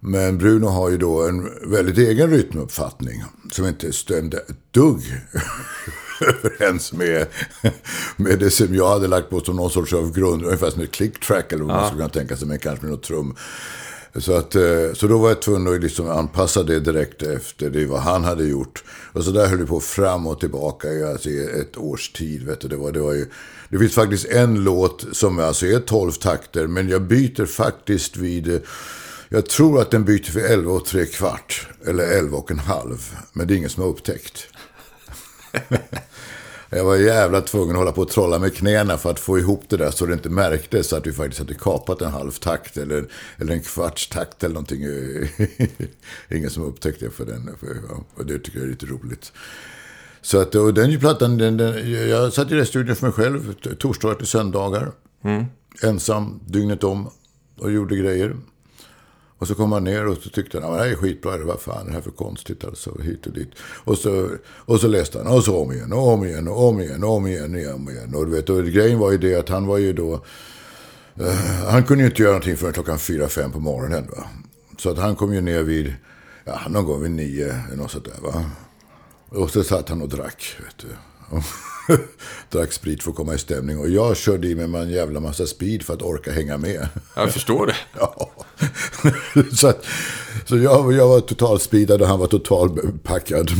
Men Bruno har ju då en väldigt egen rytmuppfattning som inte stämde ett dugg överens med, med det som jag hade lagt på som någon sorts av grund, ungefär som ett click track eller vad man skulle kunna tänka sig, men kanske med något trum. Så, att, eh, så då var jag tvungen att liksom anpassa det direkt efter det vad han hade gjort. Och så där höll det på fram och tillbaka i alltså, i ett års tid. Vet du. Det, var, det, var ju, det finns faktiskt en låt som alltså är 12 takter, men jag byter faktiskt vid... Jag tror att den byter för 11 och 3 kvart. Eller 11 och en halv. Men det är ingen som har upptäckt. Jag var jävla tvungen att hålla på och trolla med knäna för att få ihop det där så det inte märktes att vi faktiskt hade kapat en halv takt eller, eller en kvarts takt eller någonting. Ingen som upptäckte det för den. För, ja, och det tycker jag är lite roligt. Så att, och den plattan, den, den, jag satt i studion för mig själv, torsdagar till söndagar. Ensam, dygnet om och gjorde grejer. Och så kom han ner och så tyckte han, "Ja, det här är skitbra, det var fan det här är för konstigt alltså, hit och dit. Och så, och så läste han, och så om igen, och om igen, och om igen, och om igen, och om igen. Och, du vet, och grejen var ju det att han var ju då, eh, han kunde ju inte göra någonting förrän klockan fyra, fem på morgonen. Va? Så att han kom ju ner vid, ja, någon gång vid nio, eller något sånt där. Va? Och så satt han och drack, vet du. drack sprit för att komma i stämning. Och jag körde i mig med en jävla massa speed för att orka hänga med. Jag förstår det. Ja. så att, så jag, jag var totalt speedad och han var totalt packad.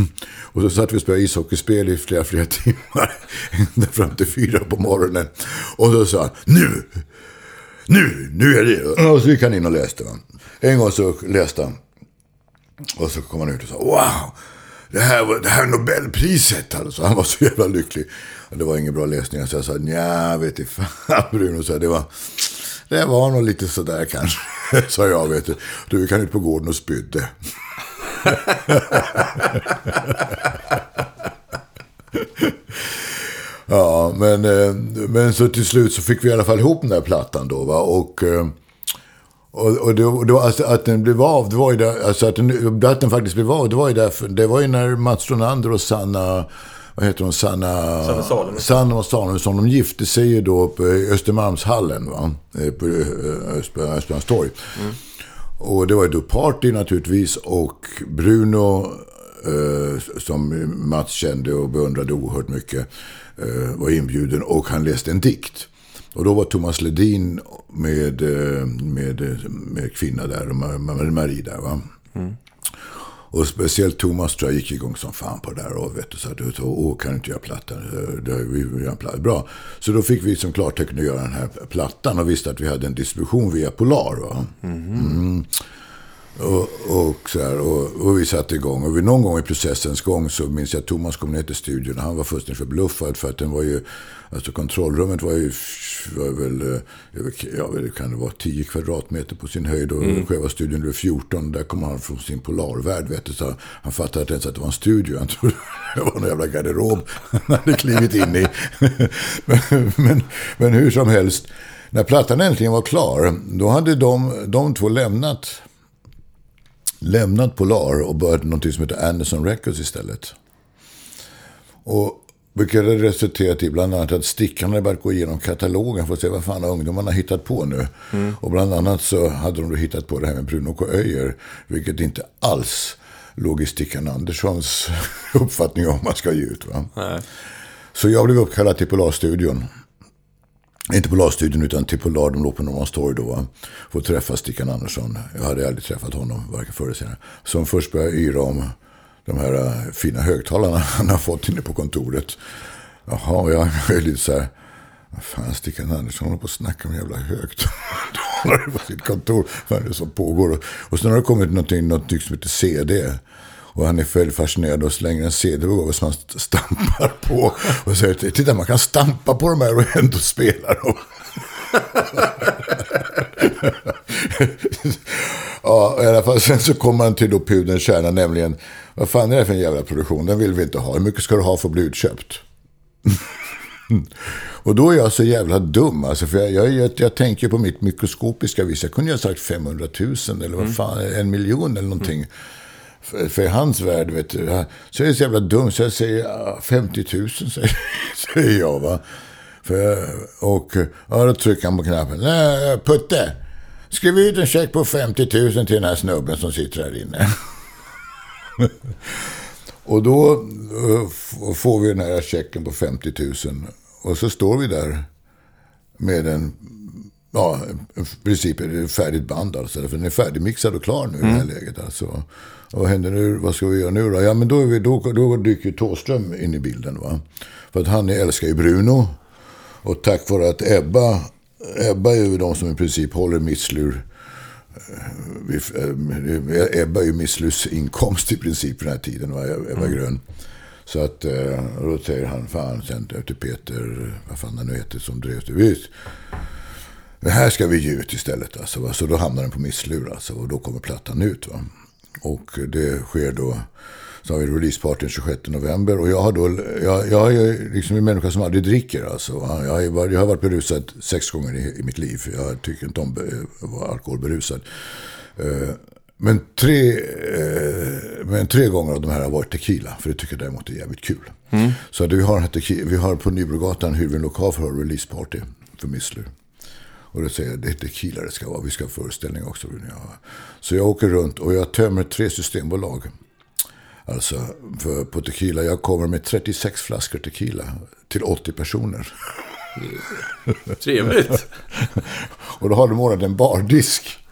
Och så satt vi och spelade ishockeyspel i flera, flera timmar. Ända fram till fyra på morgonen. Och så sa han, nu! Nu! Nu är det! Och så gick han in och läste. En gång så läste han. Och så kom han ut och sa, wow! Det här, var, det här Nobelpriset. Alltså. Han var så jävla lycklig. Och det var ingen bra läsning. Så jag sa, nja, vet inte fan Bruno. Så det var, det var nog lite sådär kanske. Sa jag, vet du. Du gick han ut på gården och spydde. Ja, men, eh, men så till slut så fick vi i alla fall ihop den där plattan då. Va? Och, eh, och, och, det var alltså att den blev av, det var ju där, alltså att den, att den faktiskt blev av, det var ju därför, det var ju när Mats Ronander och Sanna, vad heter hon, Sanna... Sanna Salomonsson. Sanna och Salomonsson, de gifte sig ju då på Östermalmshallen, va? Eh, på eh, Öster- Östermalmstorg. Och det var ju då Party naturligtvis och Bruno, eh, som Mats kände och beundrade oerhört mycket, eh, var inbjuden och han läste en dikt. Och då var Thomas Ledin med, eh, med, eh, med kvinna där, Ma- Marie där va. Och speciellt Thomas tror jag gick igång som fan på det där. Och vet du, så att, åh, kan du inte göra plattan? Eh, vi en platta. Bra. Så då fick vi som klartecken att göra den här plattan och visste att vi hade en distribution via Polar. Va? Mm. Och, och, så här, och, och vi satte igång. Och någon gång i processens gång så minns jag att Thomas kom ner till studion. Han var fullständigt förbluffad för att den var ju... Alltså kontrollrummet var ju... Var väl, eh, ja, kan det vara 10 kvadratmeter på sin höjd. Och själva studion blev 14. Där kom han från sin polarvärld. Vet du, så han fattade inte ens att det var en studio. Han trodde det var någon jävla garderob han hade klivit in i. men, men, men hur som helst. När plattan äntligen var klar, då hade de, de två lämnat lämnat Polar och börjat något som heter Anderson Records istället. Och vilket hade resulterat i bland annat att Stickan hade börjat gå igenom katalogen för att se vad fan har ungdomarna hittat på nu. Och bland annat så hade de då hittat på det här med Bruno K. Öijer, vilket inte alls låg i Stickan Anderssons uppfattning om man ska ge ut. Va? Nej. Så jag blev uppkallad till Polarstudion. Inte Polarstudion utan till Polar, de låg på Norrmalmstorg då. Va? För att träffa Stickan Andersson. Jag hade aldrig träffat honom, varken förr eller senare. Som först började yra om de här eh, fina högtalarna han har fått inne på kontoret. Jaha, och jag är lite så här. Vad fan, Stickan Andersson håller på att snacka om jävla högtalare på sitt kontor. Vad är det som pågår? Och, och sen har det kommit någonting, något nytt som heter CD. Och han är väldigt fascinerad och slänger en CD på som han stampar på. Och säger, titta man kan stampa på de här och ändå spela dem ja, i alla fall. Sen så kommer han till då pudelns kärna, nämligen vad fan är det för en jävla produktion? Den vill vi inte ha. Hur mycket ska du ha för att bli utköpt? Och då är jag så jävla dum. Alltså, för jag, jag, jag, jag tänker på mitt mikroskopiska vis. Jag kunde ju ha sagt 500 000 eller vad fan, en miljon eller någonting. För, för i hans värld, vet du. Så är det så jävla dumt. Så jag säger ja, 50 000, säger, säger jag. Va? För, och ja, då trycker han på knappen. Nej, Putte, skriv ut en check på 50 000 till den här snubben som sitter här inne. Och då eh, får vi den här checken på 50 000. Och så står vi där med en Ja, i princip är det färdigt band alltså. För den är färdigmixad och klar nu i det här läget. Alltså. Och vad händer nu? Vad ska vi göra nu då? Ja, men då, är vi, då, då dyker ju Thåström in i bilden. Va? För att han älskar ju Bruno. Och tack vare att Ebba, Ebba är ju de som i princip håller Misslur. eh, eh, Ebba är ju Misslurs inkomst i princip för den här tiden. Ebba Grön. Så att eh, då säger han, fan, sen till Peter, vad fan han nu heter, som drev det. Visst, det här ska vi ge ut istället. Alltså, va? Så då hamnar den på misslur alltså, och då kommer plattan ut. Va? Och det sker då, så har vi releaseparty den 26 november. Och jag har då, jag, jag är liksom en människa som aldrig dricker. Alltså, jag, har, jag har varit berusad sex gånger i, i mitt liv. Jag tycker inte om be- att vara alkoholberusad. Eh, Men tre, eh, men tre gånger av de här har varit tequila. För det tycker jag däremot är jävligt kul. Så att vi, har, tequila, vi har på Nybrogatan hyr vi en lokal för releaseparty för Missler. Och då säger jag, det är tequila det ska vara. Vi ska ha föreställning också. Så jag åker runt och jag tömmer tre systembolag. Alltså för, på tequila. Jag kommer med 36 flaskor tequila till 80 personer. Trevligt. Och då har de ordnat en bardisk.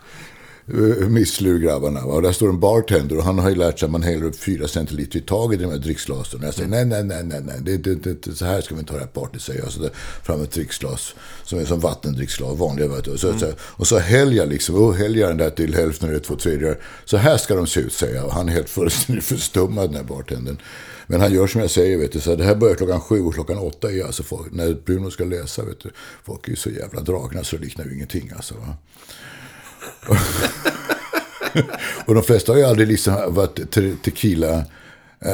Eh, Misslur-grabbarna. va. Och där står en bartender och han har ju lärt sig att man häller upp fyra centiliter i taget i de här dricksglasen. Och jag säger nej, nej, nej, nej, nej. Det, det, det, så här ska vi inte ha det här partyt, säger jag. Så där, fram ett dricksglas som är som vattendricksglas, vanliga. Vet du. Och, så, så, och så häller jag liksom, och häller jag den där till hälften eller två tredjedelar. Så här ska de se ut, säger jag. Och han är helt fullständigt förstummad, den här bartendern. Men han gör som jag säger, vet du. Så det här börjar klockan sju och klockan åtta är alltså folk, när Bruno ska läsa, vet du. Folk är ju så jävla dragna så det liknar ju ingenting alltså. Va? Och de flesta har ju aldrig liksom varit te- tequila,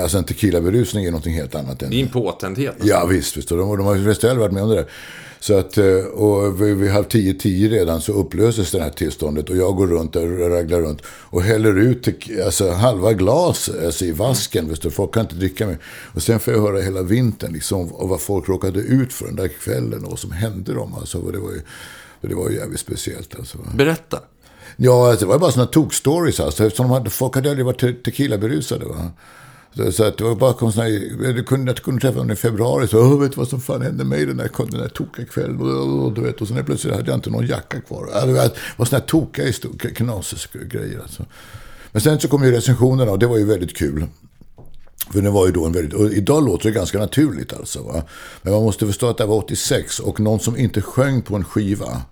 alltså en tequila-berusning är någonting helt annat än... Din påtändhet. Ja visst, visst. Och de, de har ju flesta varit med om det där. Så att, eh, och vid, vid halv tio, tio redan så upplöses det här tillståndet och jag går runt och raglar runt och häller ut alltså, halva glas alltså, i vasken. Visst, och folk kan inte dricka mer. Och sen får jag höra hela vintern liksom, och vad folk råkade ut för den där kvällen och vad som hände dem. Alltså, och det var ju, det var ju jävligt speciellt. Alltså. Berätta. Ja, alltså, det var bara sådana tok-stories. Alltså, eftersom de hade, folk hade aldrig varit tequila-berusade. Va? Så, så att det var bara konstigt. Jag kunde, jag kunde träffa någon i februari. Så, Åh, vet du vad som fan hände mig den där, den där tokiga kvällen? Och, och, du vet, och sen plötsligt hade jag inte någon jacka kvar. Alltså, Det var, såna sådana här tokiga histor- knasgrejer. Alltså. Men sen så kom ju recensionerna och det var ju väldigt kul. För det var ju då en väldigt, och idag låter det ganska naturligt alltså. Va? Men man måste förstå att det var 86 och någon som inte sjöng på en skiva.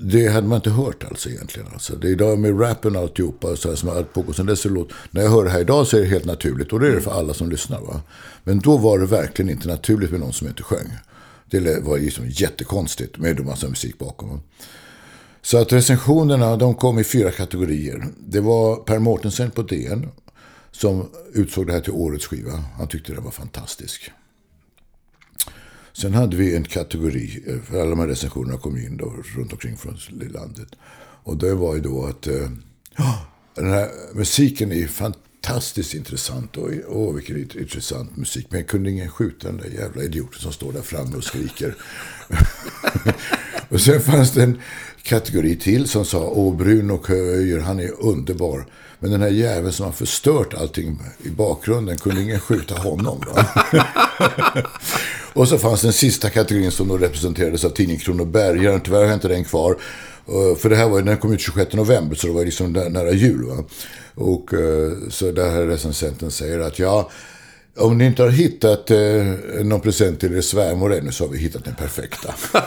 Det hade man inte hört alltså egentligen. Alltså. Det är idag med rappen och alltihopa så här, som har allt pågått sen dess. låt- När jag hör det här idag så är det helt naturligt. Och det är det för alla som lyssnar. Va? Men då var det verkligen inte naturligt med någon som inte sjöng. Det var liksom jättekonstigt med en massa musik bakom. Va? Så att recensionerna de kom i fyra kategorier. Det var Per Mortensen på DN som utsåg det här till årets skiva. Han tyckte det var fantastisk. Sen hade vi en kategori, eh, för alla de här recensionerna kom in då, runt omkring från landet. Och det var ju då att eh, ja, den här musiken är fantastiskt intressant. Och, åh, vilken intressant musik. Men jag kunde ingen skjuta den där jävla idioten som står där framme och skriker. och sen fanns det en kategori till som sa, åh, Bruno Köjer, han är underbar. Men den här jäveln som har förstört allting i bakgrunden, kunde ingen skjuta honom? Va? Och så fanns den sista kategorin som då representerades av tidningen Kronobergaren. Tyvärr har jag inte den kvar. Eh, för det här var, den kom ut 26 november, så det var liksom nära jul. Va? Och eh, så där här recensenten säger att ja, om ni inte har hittat eh, någon present till er svärmor ännu så har vi hittat den perfekta.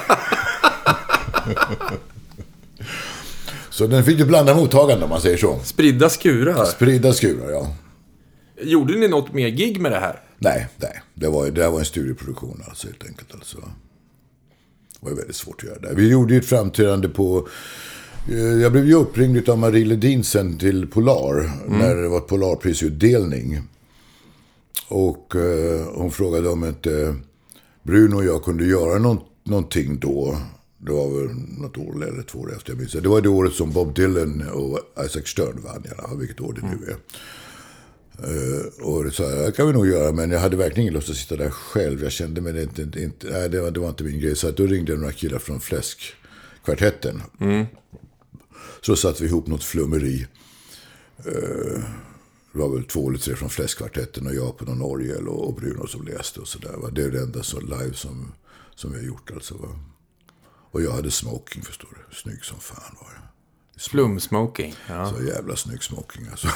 så den fick ju blanda mottagande om man säger så. Spridda skurar. Spridda skurar, ja. Gjorde ni något mer gig med det här? Nej, nej. Det, var, det här var en studieproduktion alltså, helt enkelt. Alltså. Det var väldigt svårt att göra det. Vi gjorde ju ett framträdande på... eh, Jag blev ju uppringd av Marie Ledin sen till Polar. När det var Polarprisutdelning. Och eh, hon frågade om inte Bruno och jag kunde göra någon, någonting då. Det var väl något år eller två år efter jag minns det. Det var det året som Bob Dylan och Isaac Stern vann. Ja, vilket år det nu är. Eh, Och det sa jag, det kan vi nog göra, men jag hade verkligen ingen lust att sitta där själv. Jag kände mig inte, inte, inte nej, det, var, det var inte min grej. Så att då ringde jag några killar från Fläskkvartetten. Så satte vi ihop något flummeri. Eh, Det var väl två eller tre från Fläskkvartetten och jag på någon orgel och, och Bruno som läste och sådär. Det är det enda så live som, som vi har gjort alltså. Va? Och jag hade smoking, förstår du. Snygg som fan var jag. Flumsmoking. Ja. Så jävla snygg smoking alltså.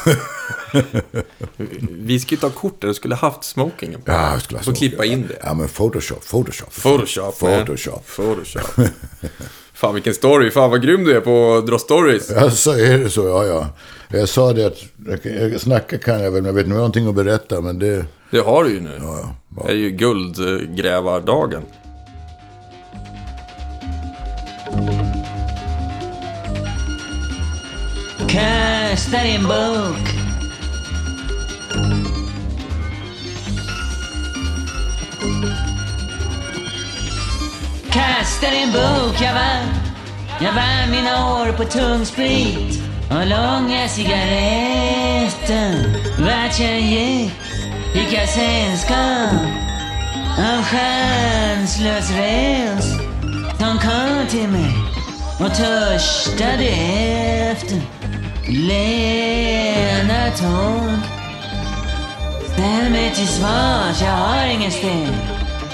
Vi skulle ta kort där du skulle haft smokingen på. Ja, jag skulle ha smoking. klippa in det. Ja, men Photoshop, Photoshop. Photoshop. Photoshop. Photoshop. Fan vilken story. Fan vad grym du är på att dra stories. Ja, så är det så, ja, ja. Jag sa det att, snacka kan jag väl, men jag vet inte jag har någonting att berätta, men det... Det har du ju nu. Ja, ja. Det är ju guldgrävardagen. Kasta din bok. Kasta din bok, jag vann. Jag vann mina år på tung sprit och långa cigaretter. Vart jag gick fick jag sällskap av chanslös räls De kom till mig och törstade efter Lena Tork. Ställ mig till svars, jag har ingen sten.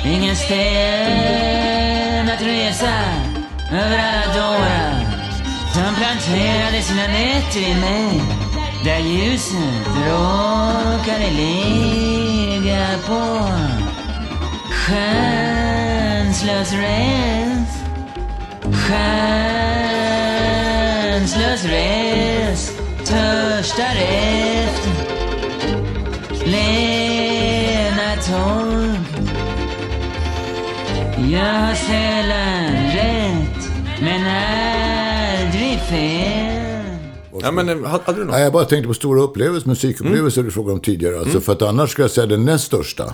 Ingen sten att resa över alla dårar som planterade sina nätter i mig. Där ljuset råkade ligga på chanslös räls. Chanslös räls törstar efter Lena Tåg Jag har sällan rätt men aldrig fel Ja men eh, hade du något? Nej, jag bara tänkte på stora upplevelser, musikupplevelser du frågade om tidigare. Alltså, För att annars ska jag säga den näst största.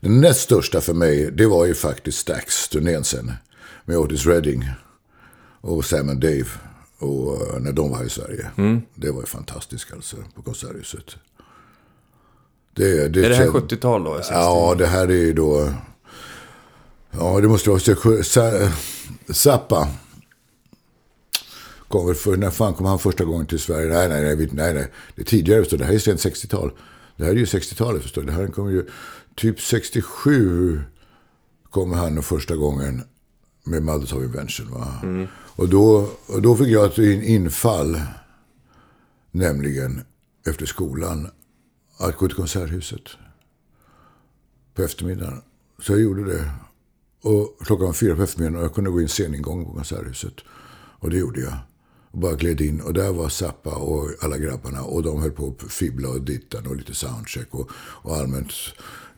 Den näst största för mig, det var ju faktiskt Stax-turnén sen. Med Otis Redding och Sam and Dave. Och eh, när de var i Sverige. Det var ju fantastiskt alltså, på Konserthuset. Det, Är det här kän- 70-tal då? 60? Ja, det här är ju då... Ja, det måste vara så- Zappa. Kom för, när fan kom han första gången till Sverige? Nej, nej, nej, nej, nej. Det är tidigare, du. Det här är sent 60-tal. Det här är ju 60-talet, förstår du. Det här kommer ju... Typ 67 kommer han första gången med Mothers of Invention. Va? Och, då, och då fick jag ett infall, nämligen efter skolan, att gå till Konserthuset på eftermiddagen. Så jag gjorde det. Och klockan var fyra på eftermiddagen och jag kunde gå in sceningången på Konserthuset. Och det gjorde jag. Och bara gled in och där var Zappa och alla grabbarna. Och de höll på att fibbla och dittan och lite soundcheck och, och allmänt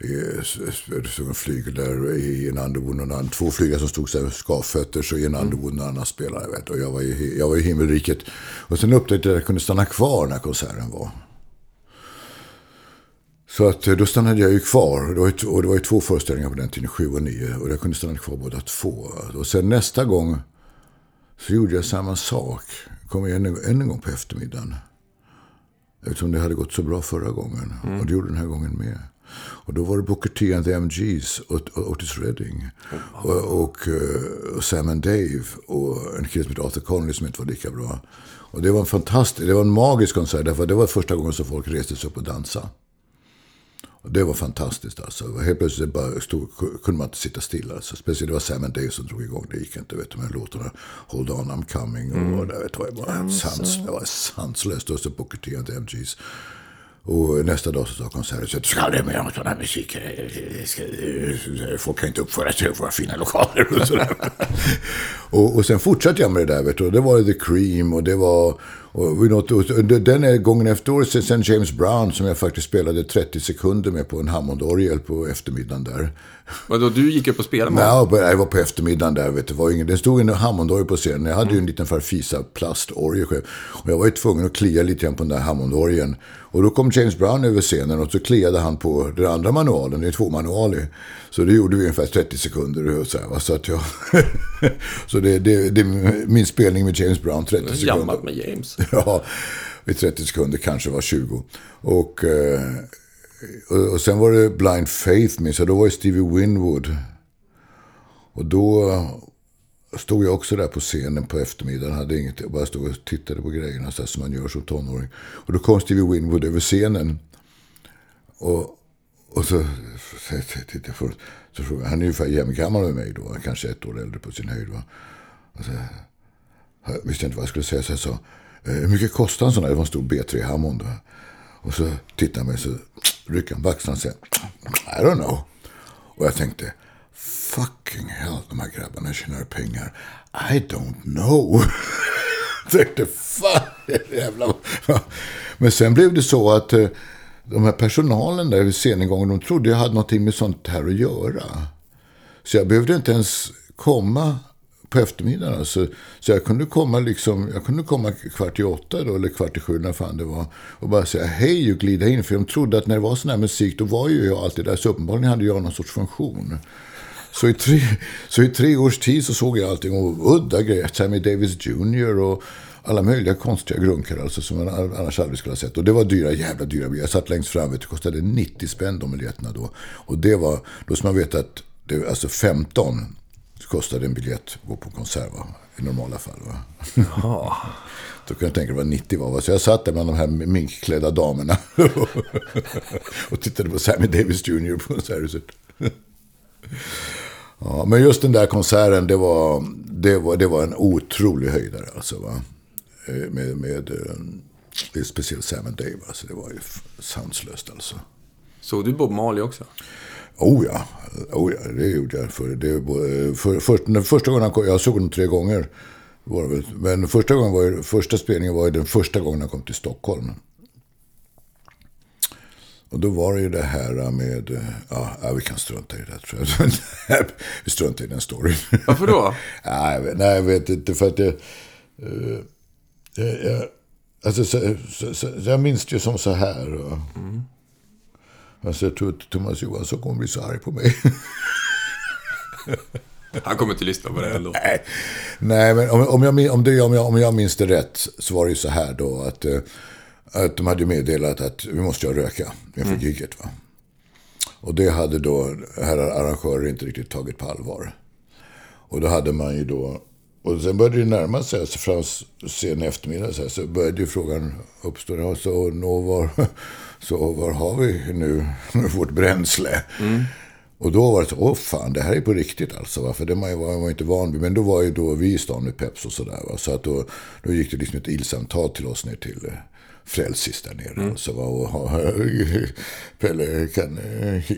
eh, en flygel där i en Underwood, och annan, två flygare som stod så här skavfötter så i en Underwood en annan spelare. Vet, och jag var, i, jag var i himmelriket. Och sen upptäckte jag att jag kunde stanna kvar när konserten var. Så att eh, då stannade jag ju kvar. Det var ju, och det var ju två föreställningar på den tiden, sju och nio. Och jag kunde stanna kvar båda två. Och sen nästa gång så gjorde jag samma sak. Kom igen en, än en gång på eftermiddagen. Eftersom det hade gått så bra förra gången. Och det gjorde den här gången med. Och då var det Booker T and the MGs och, Otis Redding. Och, och, eh, och Sam and Dave. Och en kille som heter Arthur Conley som inte var lika bra. Och det var en fantastisk, det var en magisk konsert. Därför det var första gången som folk reste sig upp och dansade. Och det var fantastiskt alltså. Helt plötsligt bara stod, kunde man inte sitta still. Alltså. Speciellt det var Sam Dave som drog igång. Det gick inte. Vet du, med låtarna Hold on I'm coming. Och det, vet du, det var bara sans, det var sanslöst. Och så Booker T and MGs. Och nästa dag så sa att ska det med sån här musik. Folk kan inte uppföra sig i våra fina lokaler och sådär. och, och sen fortsatte jag med det där. Vet du. Och det var The Cream och det var... Och något, och den gången efter året sen James Brown som jag faktiskt spelade 30 sekunder med på en Hammondorgel på eftermiddagen där. Vadå, du gick upp och spelade med? Nej, jag var på eftermiddagen där. Vet du, var ingen, det stod en Hammondorgel på scenen. Jag hade ju en liten Farfisa plastorgel själv. Och jag var ju tvungen att klia lite grann på den där Hammondorgeln. Och då kom James Brown över scenen och så kliade han på den andra manualen. Det är två manualer. Så det gjorde vi ungefär 30 sekunder. Och så här, så att jag... så det, det, det är min spelning med James Brown, 30 sekunder. Jammat med James. Ja, i 30 sekunder, kanske var 20. Och, eh, och, och sen var det Blind Faith minns jag. Då var det Stevie Winwood. Och då stod jag också där på scenen på eftermiddagen. Hade inget, jag bara stod och tittade på grejerna så som man gör som tonåring. Och då kom Stevie Winwood över scenen. Och, och så, så, så, jag först, så frågade, han är ungefär jämngammal med mig då. Kanske ett år äldre på sin höjd. Va? Jag visste inte vad jag skulle säga, så jag sa, eh, hur mycket kostar en sån här? Det var en stor B3 Hammond. va? Och så tittar han mig så rycker han på axlarna och säger, I don't know. Och jag tänkte, fucking hell, de här grabbarna tjänar pengar. I don't know. Tänkte, fan, jävla... Men sen blev det så att eh, de här personalen där vid sceningången de trodde jag hade någonting med sånt här att göra. Så jag behövde inte ens komma på eftermiddagen. Alltså. Så jag kunde komma liksom, jag kunde komma kvart i åtta då, eller kvart i sju när fan det var. Och bara säga hej och glida in. För de trodde att när det var sån här musik, då var ju jag alltid där. Så uppenbarligen hade jag någon sorts funktion. Så i, tre, så i tre års tid så såg jag allting. Och udda grejer. Sammy Davis Jr. och alla möjliga konstiga grunkar alltså, som man annars aldrig skulle ha sett. Och det var dyra, jävla dyra biljetter. Jag satt längst fram, vet det kostade 90 spänn de biljetterna då. Och det var, då ska man veta att det, alltså 15 kostade en biljett att gå på konsert va? i normala fall. Va? Då kan jag tänka mig vad 90 var. va? Så jag satt där bland de här minkklädda damerna och tittade på Sammy Davis Jr. på konserthuset. Ja, men just den där konserten, det var, det var, det var en otrolig höjdare. Alltså, va? Eh, Med, med eh, speciellt Sam and Dave. Alltså, det var ju sanslöst alltså. Såg du Bob Marley också? Oh ja, oh ja det gjorde jag. För, det, var- för, för, första gången han kom, jag såg honom tre gånger. Var det väl. Men första, gången var första spelningen var den första gången han kom till Stockholm. Och då var det ju det här med, eh, ja, vi kan strunta i det tror jag. vi struntar i den storyn. Varför då? nej, jag vet- nej, jag vet inte för att det... eh, jag, jag, alltså, så, så, så, jag minns det ju som så här. Och, Alltså, jag tror att Thomas Johansson kommer bli så arg på mig. Han kommer inte lyssna på det ändå. Nej, Nej men om, om, jag, om, det, om, jag, om jag minns det rätt så var det ju så här då att, eh, att de hade meddelat att vi måste röka inför giget. Va? Och det hade då herrar arrangörer inte riktigt tagit på allvar. Och då hade man ju då... Och sen började det närma sig, alltså fram sen eftermiddag så, här, så började ju frågan uppstå. Ja, så, nå, var, så var har vi nu vårt bränsle? Och då var det så, åh fan, det här är på riktigt alltså. Va? För det man var man inte van vid. Men då var ju då vi i stan med Peps och sådär. Så att då, då gick det liksom ett ilsamtal till oss ner till eh, Frälsis där nere. Alltså, va? Och, Pelle, kan,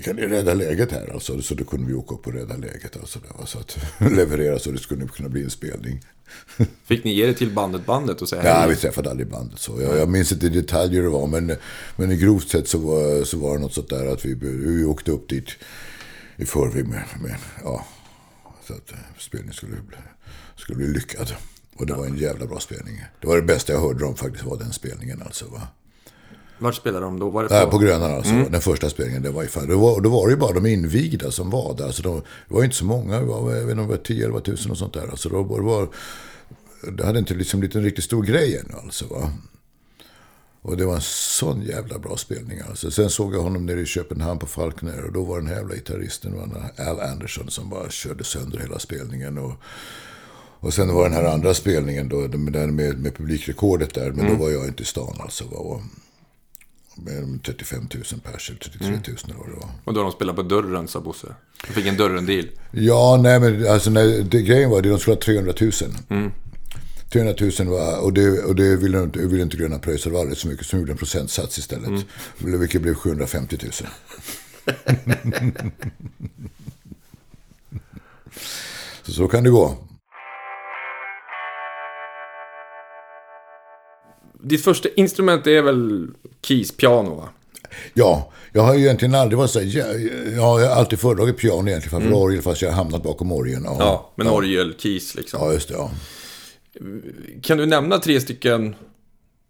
kan ni rädda läget här? Alltså, så då kunde vi åka upp och rädda läget. Alltså, där? Så att leverera så det skulle kunna bli en spelning. Fick ni ge det till bandet bandet och säga Ja, vi träffade aldrig bandet så. Jag, jag minns inte i detalj hur det var, men, men i grovt sett så var, så var det något sånt där att vi, vi åkte upp dit i förväg med, med ja, så att eh, spelningen skulle skulle bli lyckad. Och det var en jävla bra spelning. Det var det bästa jag hörde om faktiskt, var den spelningen alltså. Va? Vart spelade de då? Var det på... Ja, på Grönan alltså. Den första spelningen. Det var, ju det var, då var det ju bara de invigda som var där. Alltså de, det var ju inte så många. Det var, jag vet inte, om det var 10-11 tusen och sånt där. Alltså då, det, var, det hade inte liksom blivit en riktigt stor grej ännu alltså. Va? Och det var en sån jävla bra spelning alltså. Sen såg jag honom nere i Köpenhamn på Falkner. Och då var den här jävla gitarristen, Al Anderson, som bara körde sönder hela spelningen. Och, och sen var den här andra spelningen då, med, den med, med publikrekordet där. Men då var jag inte i stan alltså. Va? Och, med 35 000 pers, eller 33 000 eller vad det var. Och då de spelade på dörren, sa Bosse. De fick en dörren-deal. Ja, nej men alltså nej, det, grejen var det de skulle ha 300 000. 300 000 var, och det, och det ville inte, ville inte Gröna Pröjsar vara så mycket, som gjorde en procentsats istället. Vilket blev 750 000. så så kan det gå. Ditt första instrument är väl keys, piano va? Ja, jag har ju egentligen aldrig varit så här, ja, ja, jag har alltid föredragit piano egentligen framför orgel, fast jag har hamnat bakom orgeln. Ja, Ja, men orgel, keys liksom. ja, just det. Ja. Kan du nämna tre stycken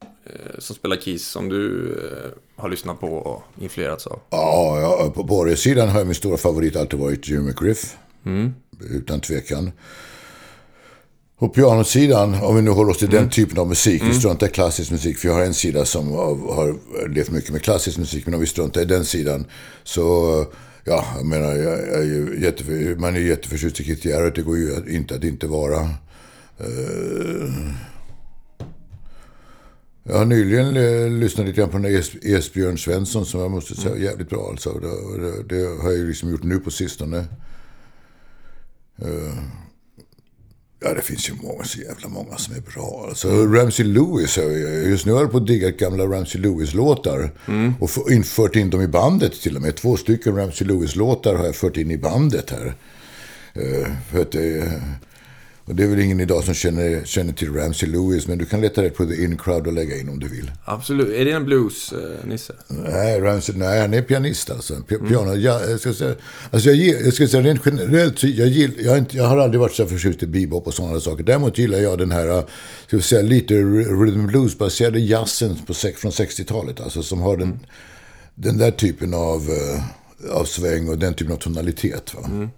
eh, som spelar keys som du eh, har lyssnat på och influerats av? Ja, ja på, orgelsidan har min stora favorit alltid varit Jimmy McGriff. Utan tvekan. På pianosidan, om vi nu håller oss till den typen av musik, vi struntar i klassisk musik, för jag har en sida som har, levt mycket med klassisk musik, men om vi struntar i den sidan så, ja, jag menar, jag, jag är ju jätteför, man är ju jätteförtjust i Keith Jarrett, det går ju inte att inte vara. Eh, jag har nyligen eh, lyssnat lite grann på den där Es- Esbjörn Svensson som jag måste säga är jävligt bra. Alltså. Det, det, det har jag ju liksom gjort nu på sistone. Ja, det finns ju många, så jävla många som är bra. Alltså, Ramsey Lewis, just nu håller jag på att digga gamla Ramsey Lewis-låtar. Och få- infört in dem i bandet till och med. Två stycken Ramsey Lewis-låtar har jag fört in i bandet här. Eh, för att, eh, och det är väl ingen idag som känner, känner till Ramsey Lewis, men du kan leta rätt på The In Crowd och lägga in om du vill. Absolut. Är det en blues-nisse? Nej, Ramsey, nej, han är pianist alltså. Pi- Piano, ja, jag, ska säga, alltså jag, jag ska säga rent generellt, jag, gill, jag, har inte, jag har aldrig varit så förtjust i bebop och sådana saker. Däremot gillar jag den här, ska vi säga, lite rhythm blues-baserade jazzen på, från 60-talet. Alltså som har den, den där typen av, eh, av sväng och den typen av tonalitet. Va?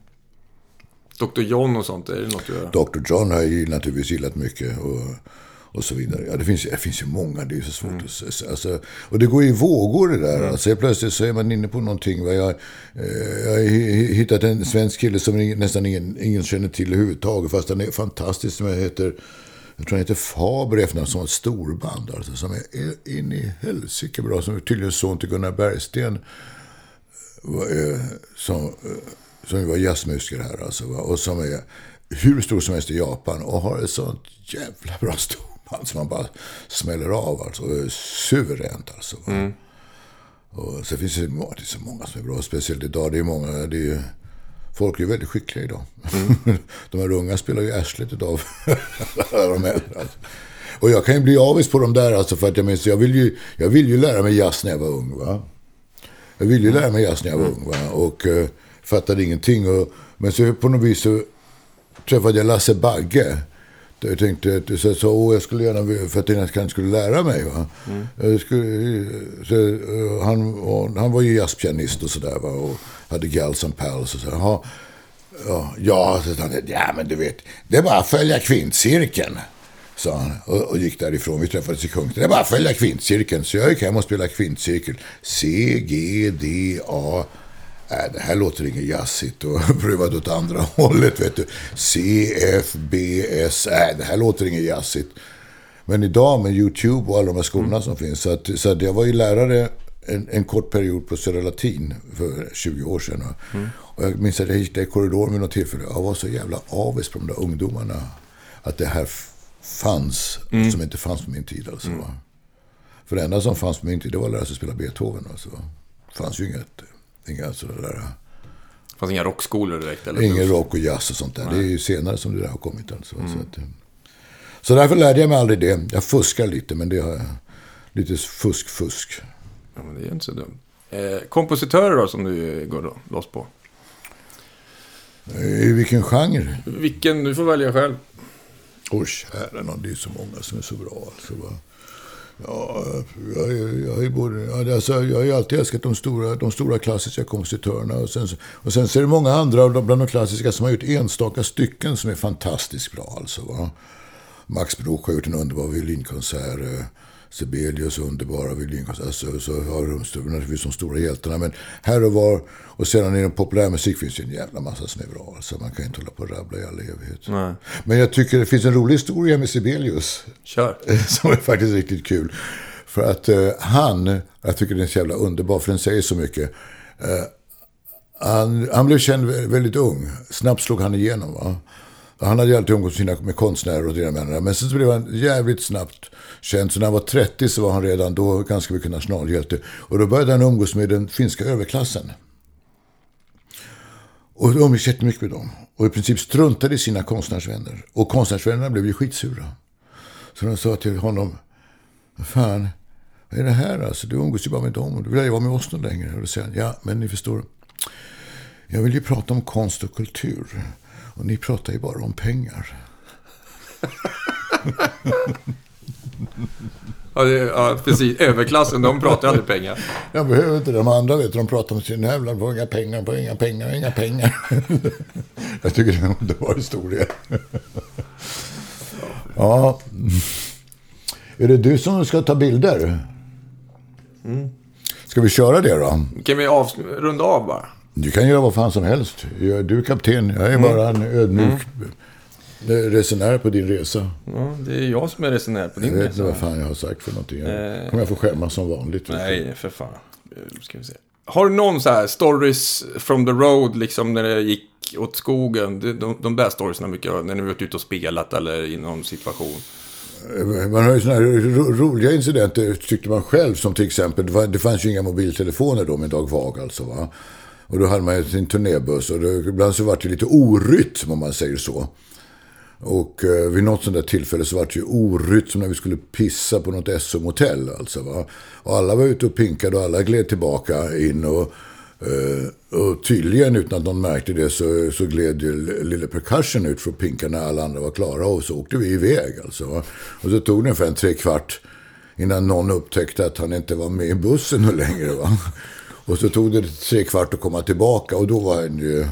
Dr. John och sånt, är det något du gör? Dr. John har jag ju naturligtvis gillat mycket. Och, och så vidare. Ja, det, finns, det finns ju många, det är ju så svårt att se. Alltså, och det går i vågor det där. Alltså, helt plötsligt så är man inne på någonting. Va? Jag, eh, jag har hi- hittat en svensk kille som nästan ingen, ingen känner till överhuvudtaget. Fast han är fantastisk. Som heter, jag tror han heter Faber efternamn, som har ett storband. Alltså, som är in i helsike bra. Som är tydligen son till Gunnar Bergsten. Eh, Som, eh, som var jazzmusiker här alltså. Och som är hur stor som helst i Japan. Och har ett sånt jävla bra storband som man bara smäller av. Alltså. Suveränt alltså. Va? Och så finns det, det så många som är bra. Speciellt idag. Det är många. Det är, ju- folk är väldigt skickliga idag. de här unga spelar ju arslet idag. De äldre. Alltså. Och jag kan ju bli avis på dem där. Alltså, för att jag, minns, jag, vill ju, jag vill ju lära mig jazz när jag var ung. Va? Jag ville ju lära mig jazz när jag var ung. Va? Och uh, fattade ingenting. Och, men så på något vis så träffade jag Lasse Bagge. Jag tänkte att så, så, åh, jag skulle gärna för att kanske skulle lära mig. Va? Jag skulle, så, eh, han, och, han var ju jazzpianist och sådär. Och hade Gals and Pals och så. Ja, ja, så han, ja, men du vet, det är bara att följa kvintcirkeln. Sa han och, och gick därifrån. Vi träffades i Kungälv. Det är bara att följa kvintcirkeln. Så jag gick hem och spelade kvintcirkel. C, G, D, A. Äh, det här låter inget jazzigt och prövade åt andra hållet. Vet du. C, F, B, S. Äh, det här låter inget jazzigt. Men idag med YouTube och alla de här skolorna som finns. Så, att, så att jag var ju lärare en, en kort period på Södra Latin för 20 år sedan. Och jag minns att jag gick där i korridoren vid något tillfälle. Jag var så jävla avis på de där ungdomarna. Att det här fanns, som inte fanns på min tid. Alltså, va. För det enda som fanns på min tid, det var att lära sig spela Beethoven. Alltså. Det fanns ju inget, inga sådana där... Det fanns inga rockskolor direkt? Eller Ingen rock och jazz och sånt där. Det är ju senare som det där har kommit. Alltså. Så, att, eh, så därför lärde jag mig aldrig det. Jag fuskar lite, men det har jag. Lite fusk-fusk. Ja, men det är inte så dumt. Eh, kompositörer då, som du går loss på? I vilken genre? Vilken? Du får välja själv. Åh, kära nån, det är så många som är så bra. Alltså, va? Ja, jag, jag, jag, både, alltså, jag har ju alltid älskat de stora, de stora klassiska kompositörerna. Och sen, och sen så är det många andra bland de klassiska som har gjort enstaka stycken som är fantastiskt bra. Alltså, va? Max Broch har gjort en underbar violinkonsert. Sibelius underbara violinkonserter. Alltså, så har st- naturligtvis de stora hjältarna. Men här och var. Och sedan i den populärmusik finns det en jävla massa bra. Alltså, man kan inte hålla på och rabbla i all evighet. Nej. Men jag tycker det finns en rolig historia med Sibelius. Kör. Som är faktiskt riktigt kul. För att eh, han, jag tycker den är så jävla underbar för den säger så mycket. Eh, han, han blev känd vä- väldigt ung. Snabbt slog han igenom. Va? Han hade ju alltid umgåtts med konstnärer och det ena med det andra. Men sen så blev han jävligt snabbt känd. Så när han var 30 så var han redan då ganska mycket nationalhjälte. Och då började han umgås med den finska överklassen. Och umgicks jättemycket med dem. Och i princip struntade i sina konstnärsvänner. Och konstnärsvännerna blev ju skitsura. Så de sa till honom, fan, vad är det här alltså? Du umgås ju bara med dem och du vill ju vara med oss någon längre. Och då säger han, ja men ni förstår, jag vill ju prata om konst och kultur. Och ni pratar ju bara om pengar. Ja, det, ja, precis. Överklassen, de pratar aldrig pengar. Jag behöver inte de andra, vet du, de pratar om sina jävla på inga pengar, på inga pengar, inga pengar. jag tycker det är en underbar historia. ja. Är det du som ska ta bilder? Ska vi köra det då? Kan vi av, runda av bara? Du kan göra vad fan som helst. Jag- Du är kapten, jag är bara en ödmjuk resenär på din resa. Ja, det är jag som är resenär på Jag din vet inte vad resa. fan jag har sagt för någonting. Jag Eh. kommer jag få skämmas som vanligt. Nej, för fan. Eh, Ska vi se. Har du någon så här stories from the road, liksom när det gick gick åt skogen. De, de, de där storiesna mycket när ni varit ute och spelat eller i någon situation. Man har ju sådana här ro, roliga incidenter tyckte man själv. Som till exempel, det, var, det fanns ju inga mobiltelefoner då med Dag Vag alltså. Va? Och då hade man ju sin turnébuss och då, ibland så var det lite orytm om man säger så. Och eh, vid något sånt där tillfälle så var det ju orytm när vi skulle pissa på något SM-hotell. Alltså, va? Och alla var ute och pinkade och alla gled tillbaka in. Och, eh, och tydligen utan att någon märkte det så, så gled ju lille percussion ut för att pinka när alla andra var klara. Och så åkte vi iväg. Alltså, va? Och så tog det ungefär en tre kvart innan någon upptäckte att han inte var med i bussen nu längre. Va? Och så tog det tre kvart att komma tillbaka och då var han ju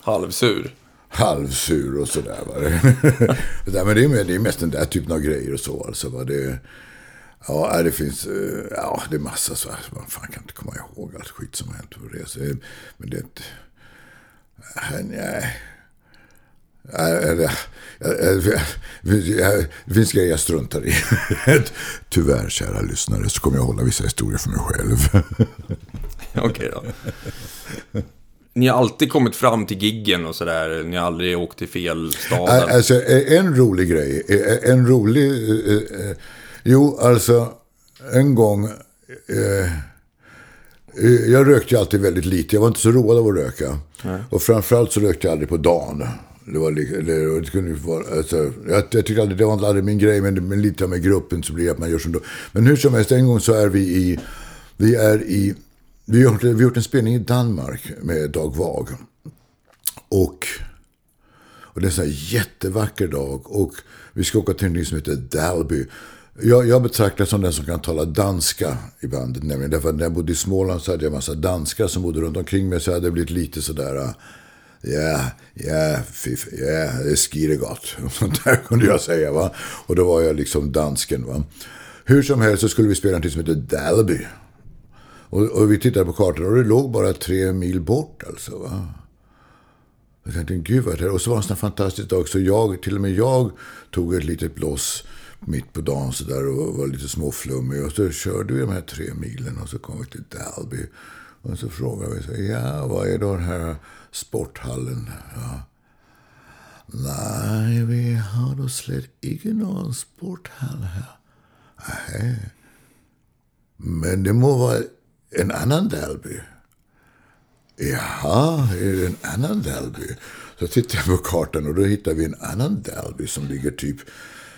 Halvsur halvsur och sådär. Va? Det där, men det är, det är mest den där typen av grejer och så. Alltså, va? Det, ja, det finns eh, ja, det är massa så här. Man fan kan inte komma ihåg allt skit som har hänt på resor. Men det är inte... Nej. Det- Det finns grejer jag struntar i. Tyvärr, kära lyssnare, så kommer jag hålla vissa historier för mig själv. Okej då. Ni har alltid kommit fram till giggen och sådär. Ni har aldrig åkt till fel stad. Alltså, en rolig grej. En rolig... eh, eh, Jo, alltså, en gång... eh, Jag rökte alltid väldigt lite. Jag var inte så road av att röka. Och framförallt så rökte jag aldrig på dagen. Det var det, det kunde vara, alltså, jag, jag tycker aldrig, det var aldrig min grej, men, men lite med gruppen så blir det att man gör som då. Men hur som helst, en gång så är vi i... Vi är i... Vi har, gjort- vi har gjort en spelning i Danmark med Dag Vag. Och... Och det är en sån här jättevacker dag. Och vi ska åka till en by som heter Dalby. Jag, jag betraktar som den som kan tala danska i bandet. Nämligen därför att när jag bodde i Småland så hade jag en massa danskar som bodde runt omkring mig. Så jag hade blivit lite sådär... Ah, ja, ja, fiff, ja, det är skidegott. Sånt där kunde jag säga. Va? Och då var jag liksom dansken. Va? Hur som helst så skulle vi spela något som heter Dalby. Och, och vi tittade på kartan och det låg bara tre mil bort alltså. Va? Jag tänkte, gud vad det. Och så var det en sån fantastisk dag. Så jag, till och med jag tog ett litet blås mitt på dagen så där och var lite småflummig. Och så körde vi de här tre milen och så kom vi till Dalby. Och så frågade vi, så, ja, vad är då den här sporthallen? Ja. Nej, vi har då slett inte någon sporthall här. Nej. Men det må vara en annan Dalby. Jaha, är det en annan Dalby? Så tittar jag på kartan och då hittar vi en annan Dalby som ligger typ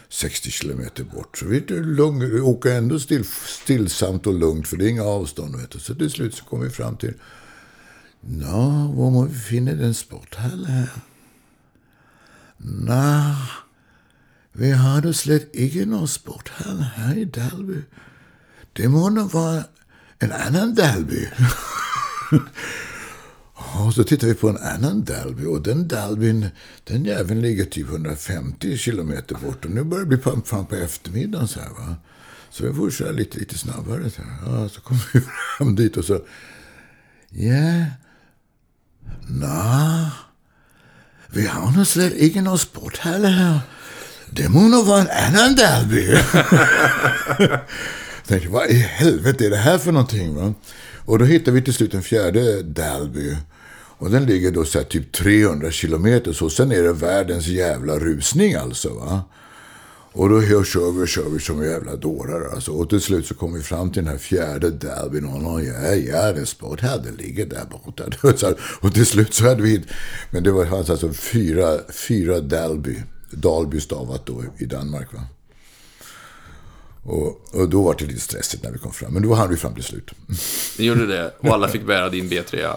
60 kilometer bort. Så vi, lugn, åker ändå still, stillsamt och lugnt för det är inga avstånd. Vet du. Så till slut så kommer vi fram till Nå, var må vi finna den sporthall här? Nå, vi har då slett inte någon sporthall här i Dalby. Det må nog vara en annan Dalby. Och så tittar vi på en annan Dalby och den Dalbyn, den jäveln ligger typ 150 kilometer bort. Och nu börjar det bli fram, fram på eftermiddagen så här va. Så vi får köra lite, lite snabbare. Så, här. Ja, så kommer vi fram dit och så... Ja... Na... Vi har nog slett ingen någon sporthall här. Det må nog vara en annan Dalby. Jag tänkte, vad i helvete är det här för någonting? Va? Och då hittade vi till slut en fjärde Dalby. Och den ligger då så här typ 300 kilometer. Så sen är det världens jävla rusning alltså. Va? Och då kör vi och kör vi som jävla dårar alltså. Och till slut så kom vi fram till den här fjärde Dalbyn. Och någon, ja, ja, det sport här, det ligger där borta. Och till slut så hade vi, men det var alltså fyra, fyra Dalby. Dalby stavat då i Danmark va. Och, och då var det lite stressigt när vi kom fram. Men då hann vi fram till slut. Ni gjorde det och alla fick bära din B3.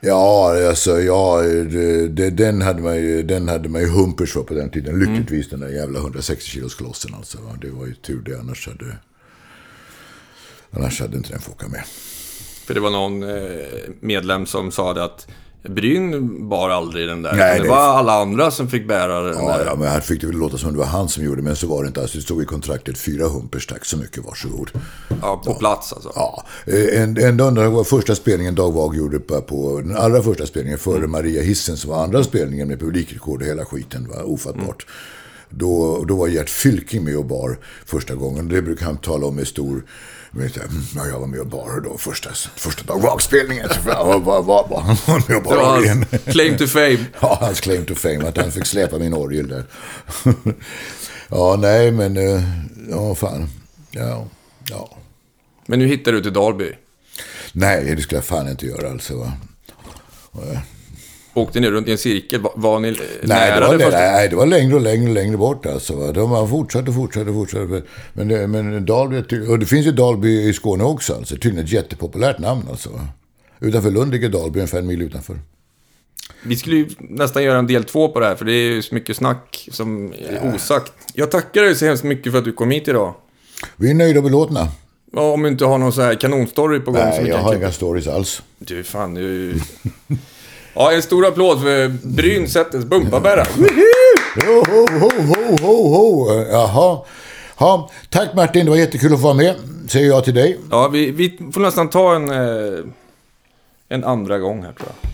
Ja, alltså, ja, det, det, den, hade man ju, den hade man ju humpers för på den tiden. Lyckligtvis den där jävla 160 kilos klossen alltså. Det var ju tur det, annars hade, annars hade inte den fått åka med. För det var någon eh, medlem som sa det att Bryn bar aldrig den där. Nej, det det- var alla andra som fick bära den Ja, där. ja, men han fick det väl låta som det var han som gjorde men så var det inte. Alltså, det stod i kontraktet fyra humpers, tack så mycket, varsågod. Ja, på plats alltså. Ja, eh, en, en det var första spelningen Dag Vag gjorde på, på den allra första spelningen före Maria Hissen som var andra spelningen med publikrekord och hela skiten. var ofattbart. Då, då var Gert Fylking med och bar första gången. Det brukar han tala om med stor... Så här, "Mm, ja, jag var med och bar då första, första dagvakspelningen. Så var, var, med och Det var bar hans claim to fame. Ja, hans claim to fame, att han fick släpa min orgel där. ja, nej, men... eh, Ja, fan. Ja, ja. Men nu hittar du till Dalby. Nej, det skulle jag fan inte göra alltså. Va? Åkte ni runt i en cirkel? Var, ni Nej, nära det var, det första? nej, det var längre och längre och längre bort alltså. De har fortsatt och fortsatt och fortsatt. Men, det, men Dalby, och det finns ju Dalby i Skåne också alltså. Tydligen ett jättepopulärt namn alltså. Utanför Lund ligger Dalby, ungefär en mil utanför. Vi skulle ju nästan göra en del två på det här, för det är ju så mycket snack som är osagt. Jag tackar dig så hemskt mycket för att du kom hit idag. Vi är nöjda och belåtna. Ja, Om du inte har någon så här kanonstory på gång Nej, jag har inga stories alls. Du, fan, du... Ja, en stor applåd för Bryn Sättens Bumpabära. Ho, ho, ho, ho, ho, ho. Jaha. Ja, tack Martin, det var jättekul att få vara med. Säger jag till dig. Ja, vi, vi får nästan ta en, eh, en andra gång här tror jag.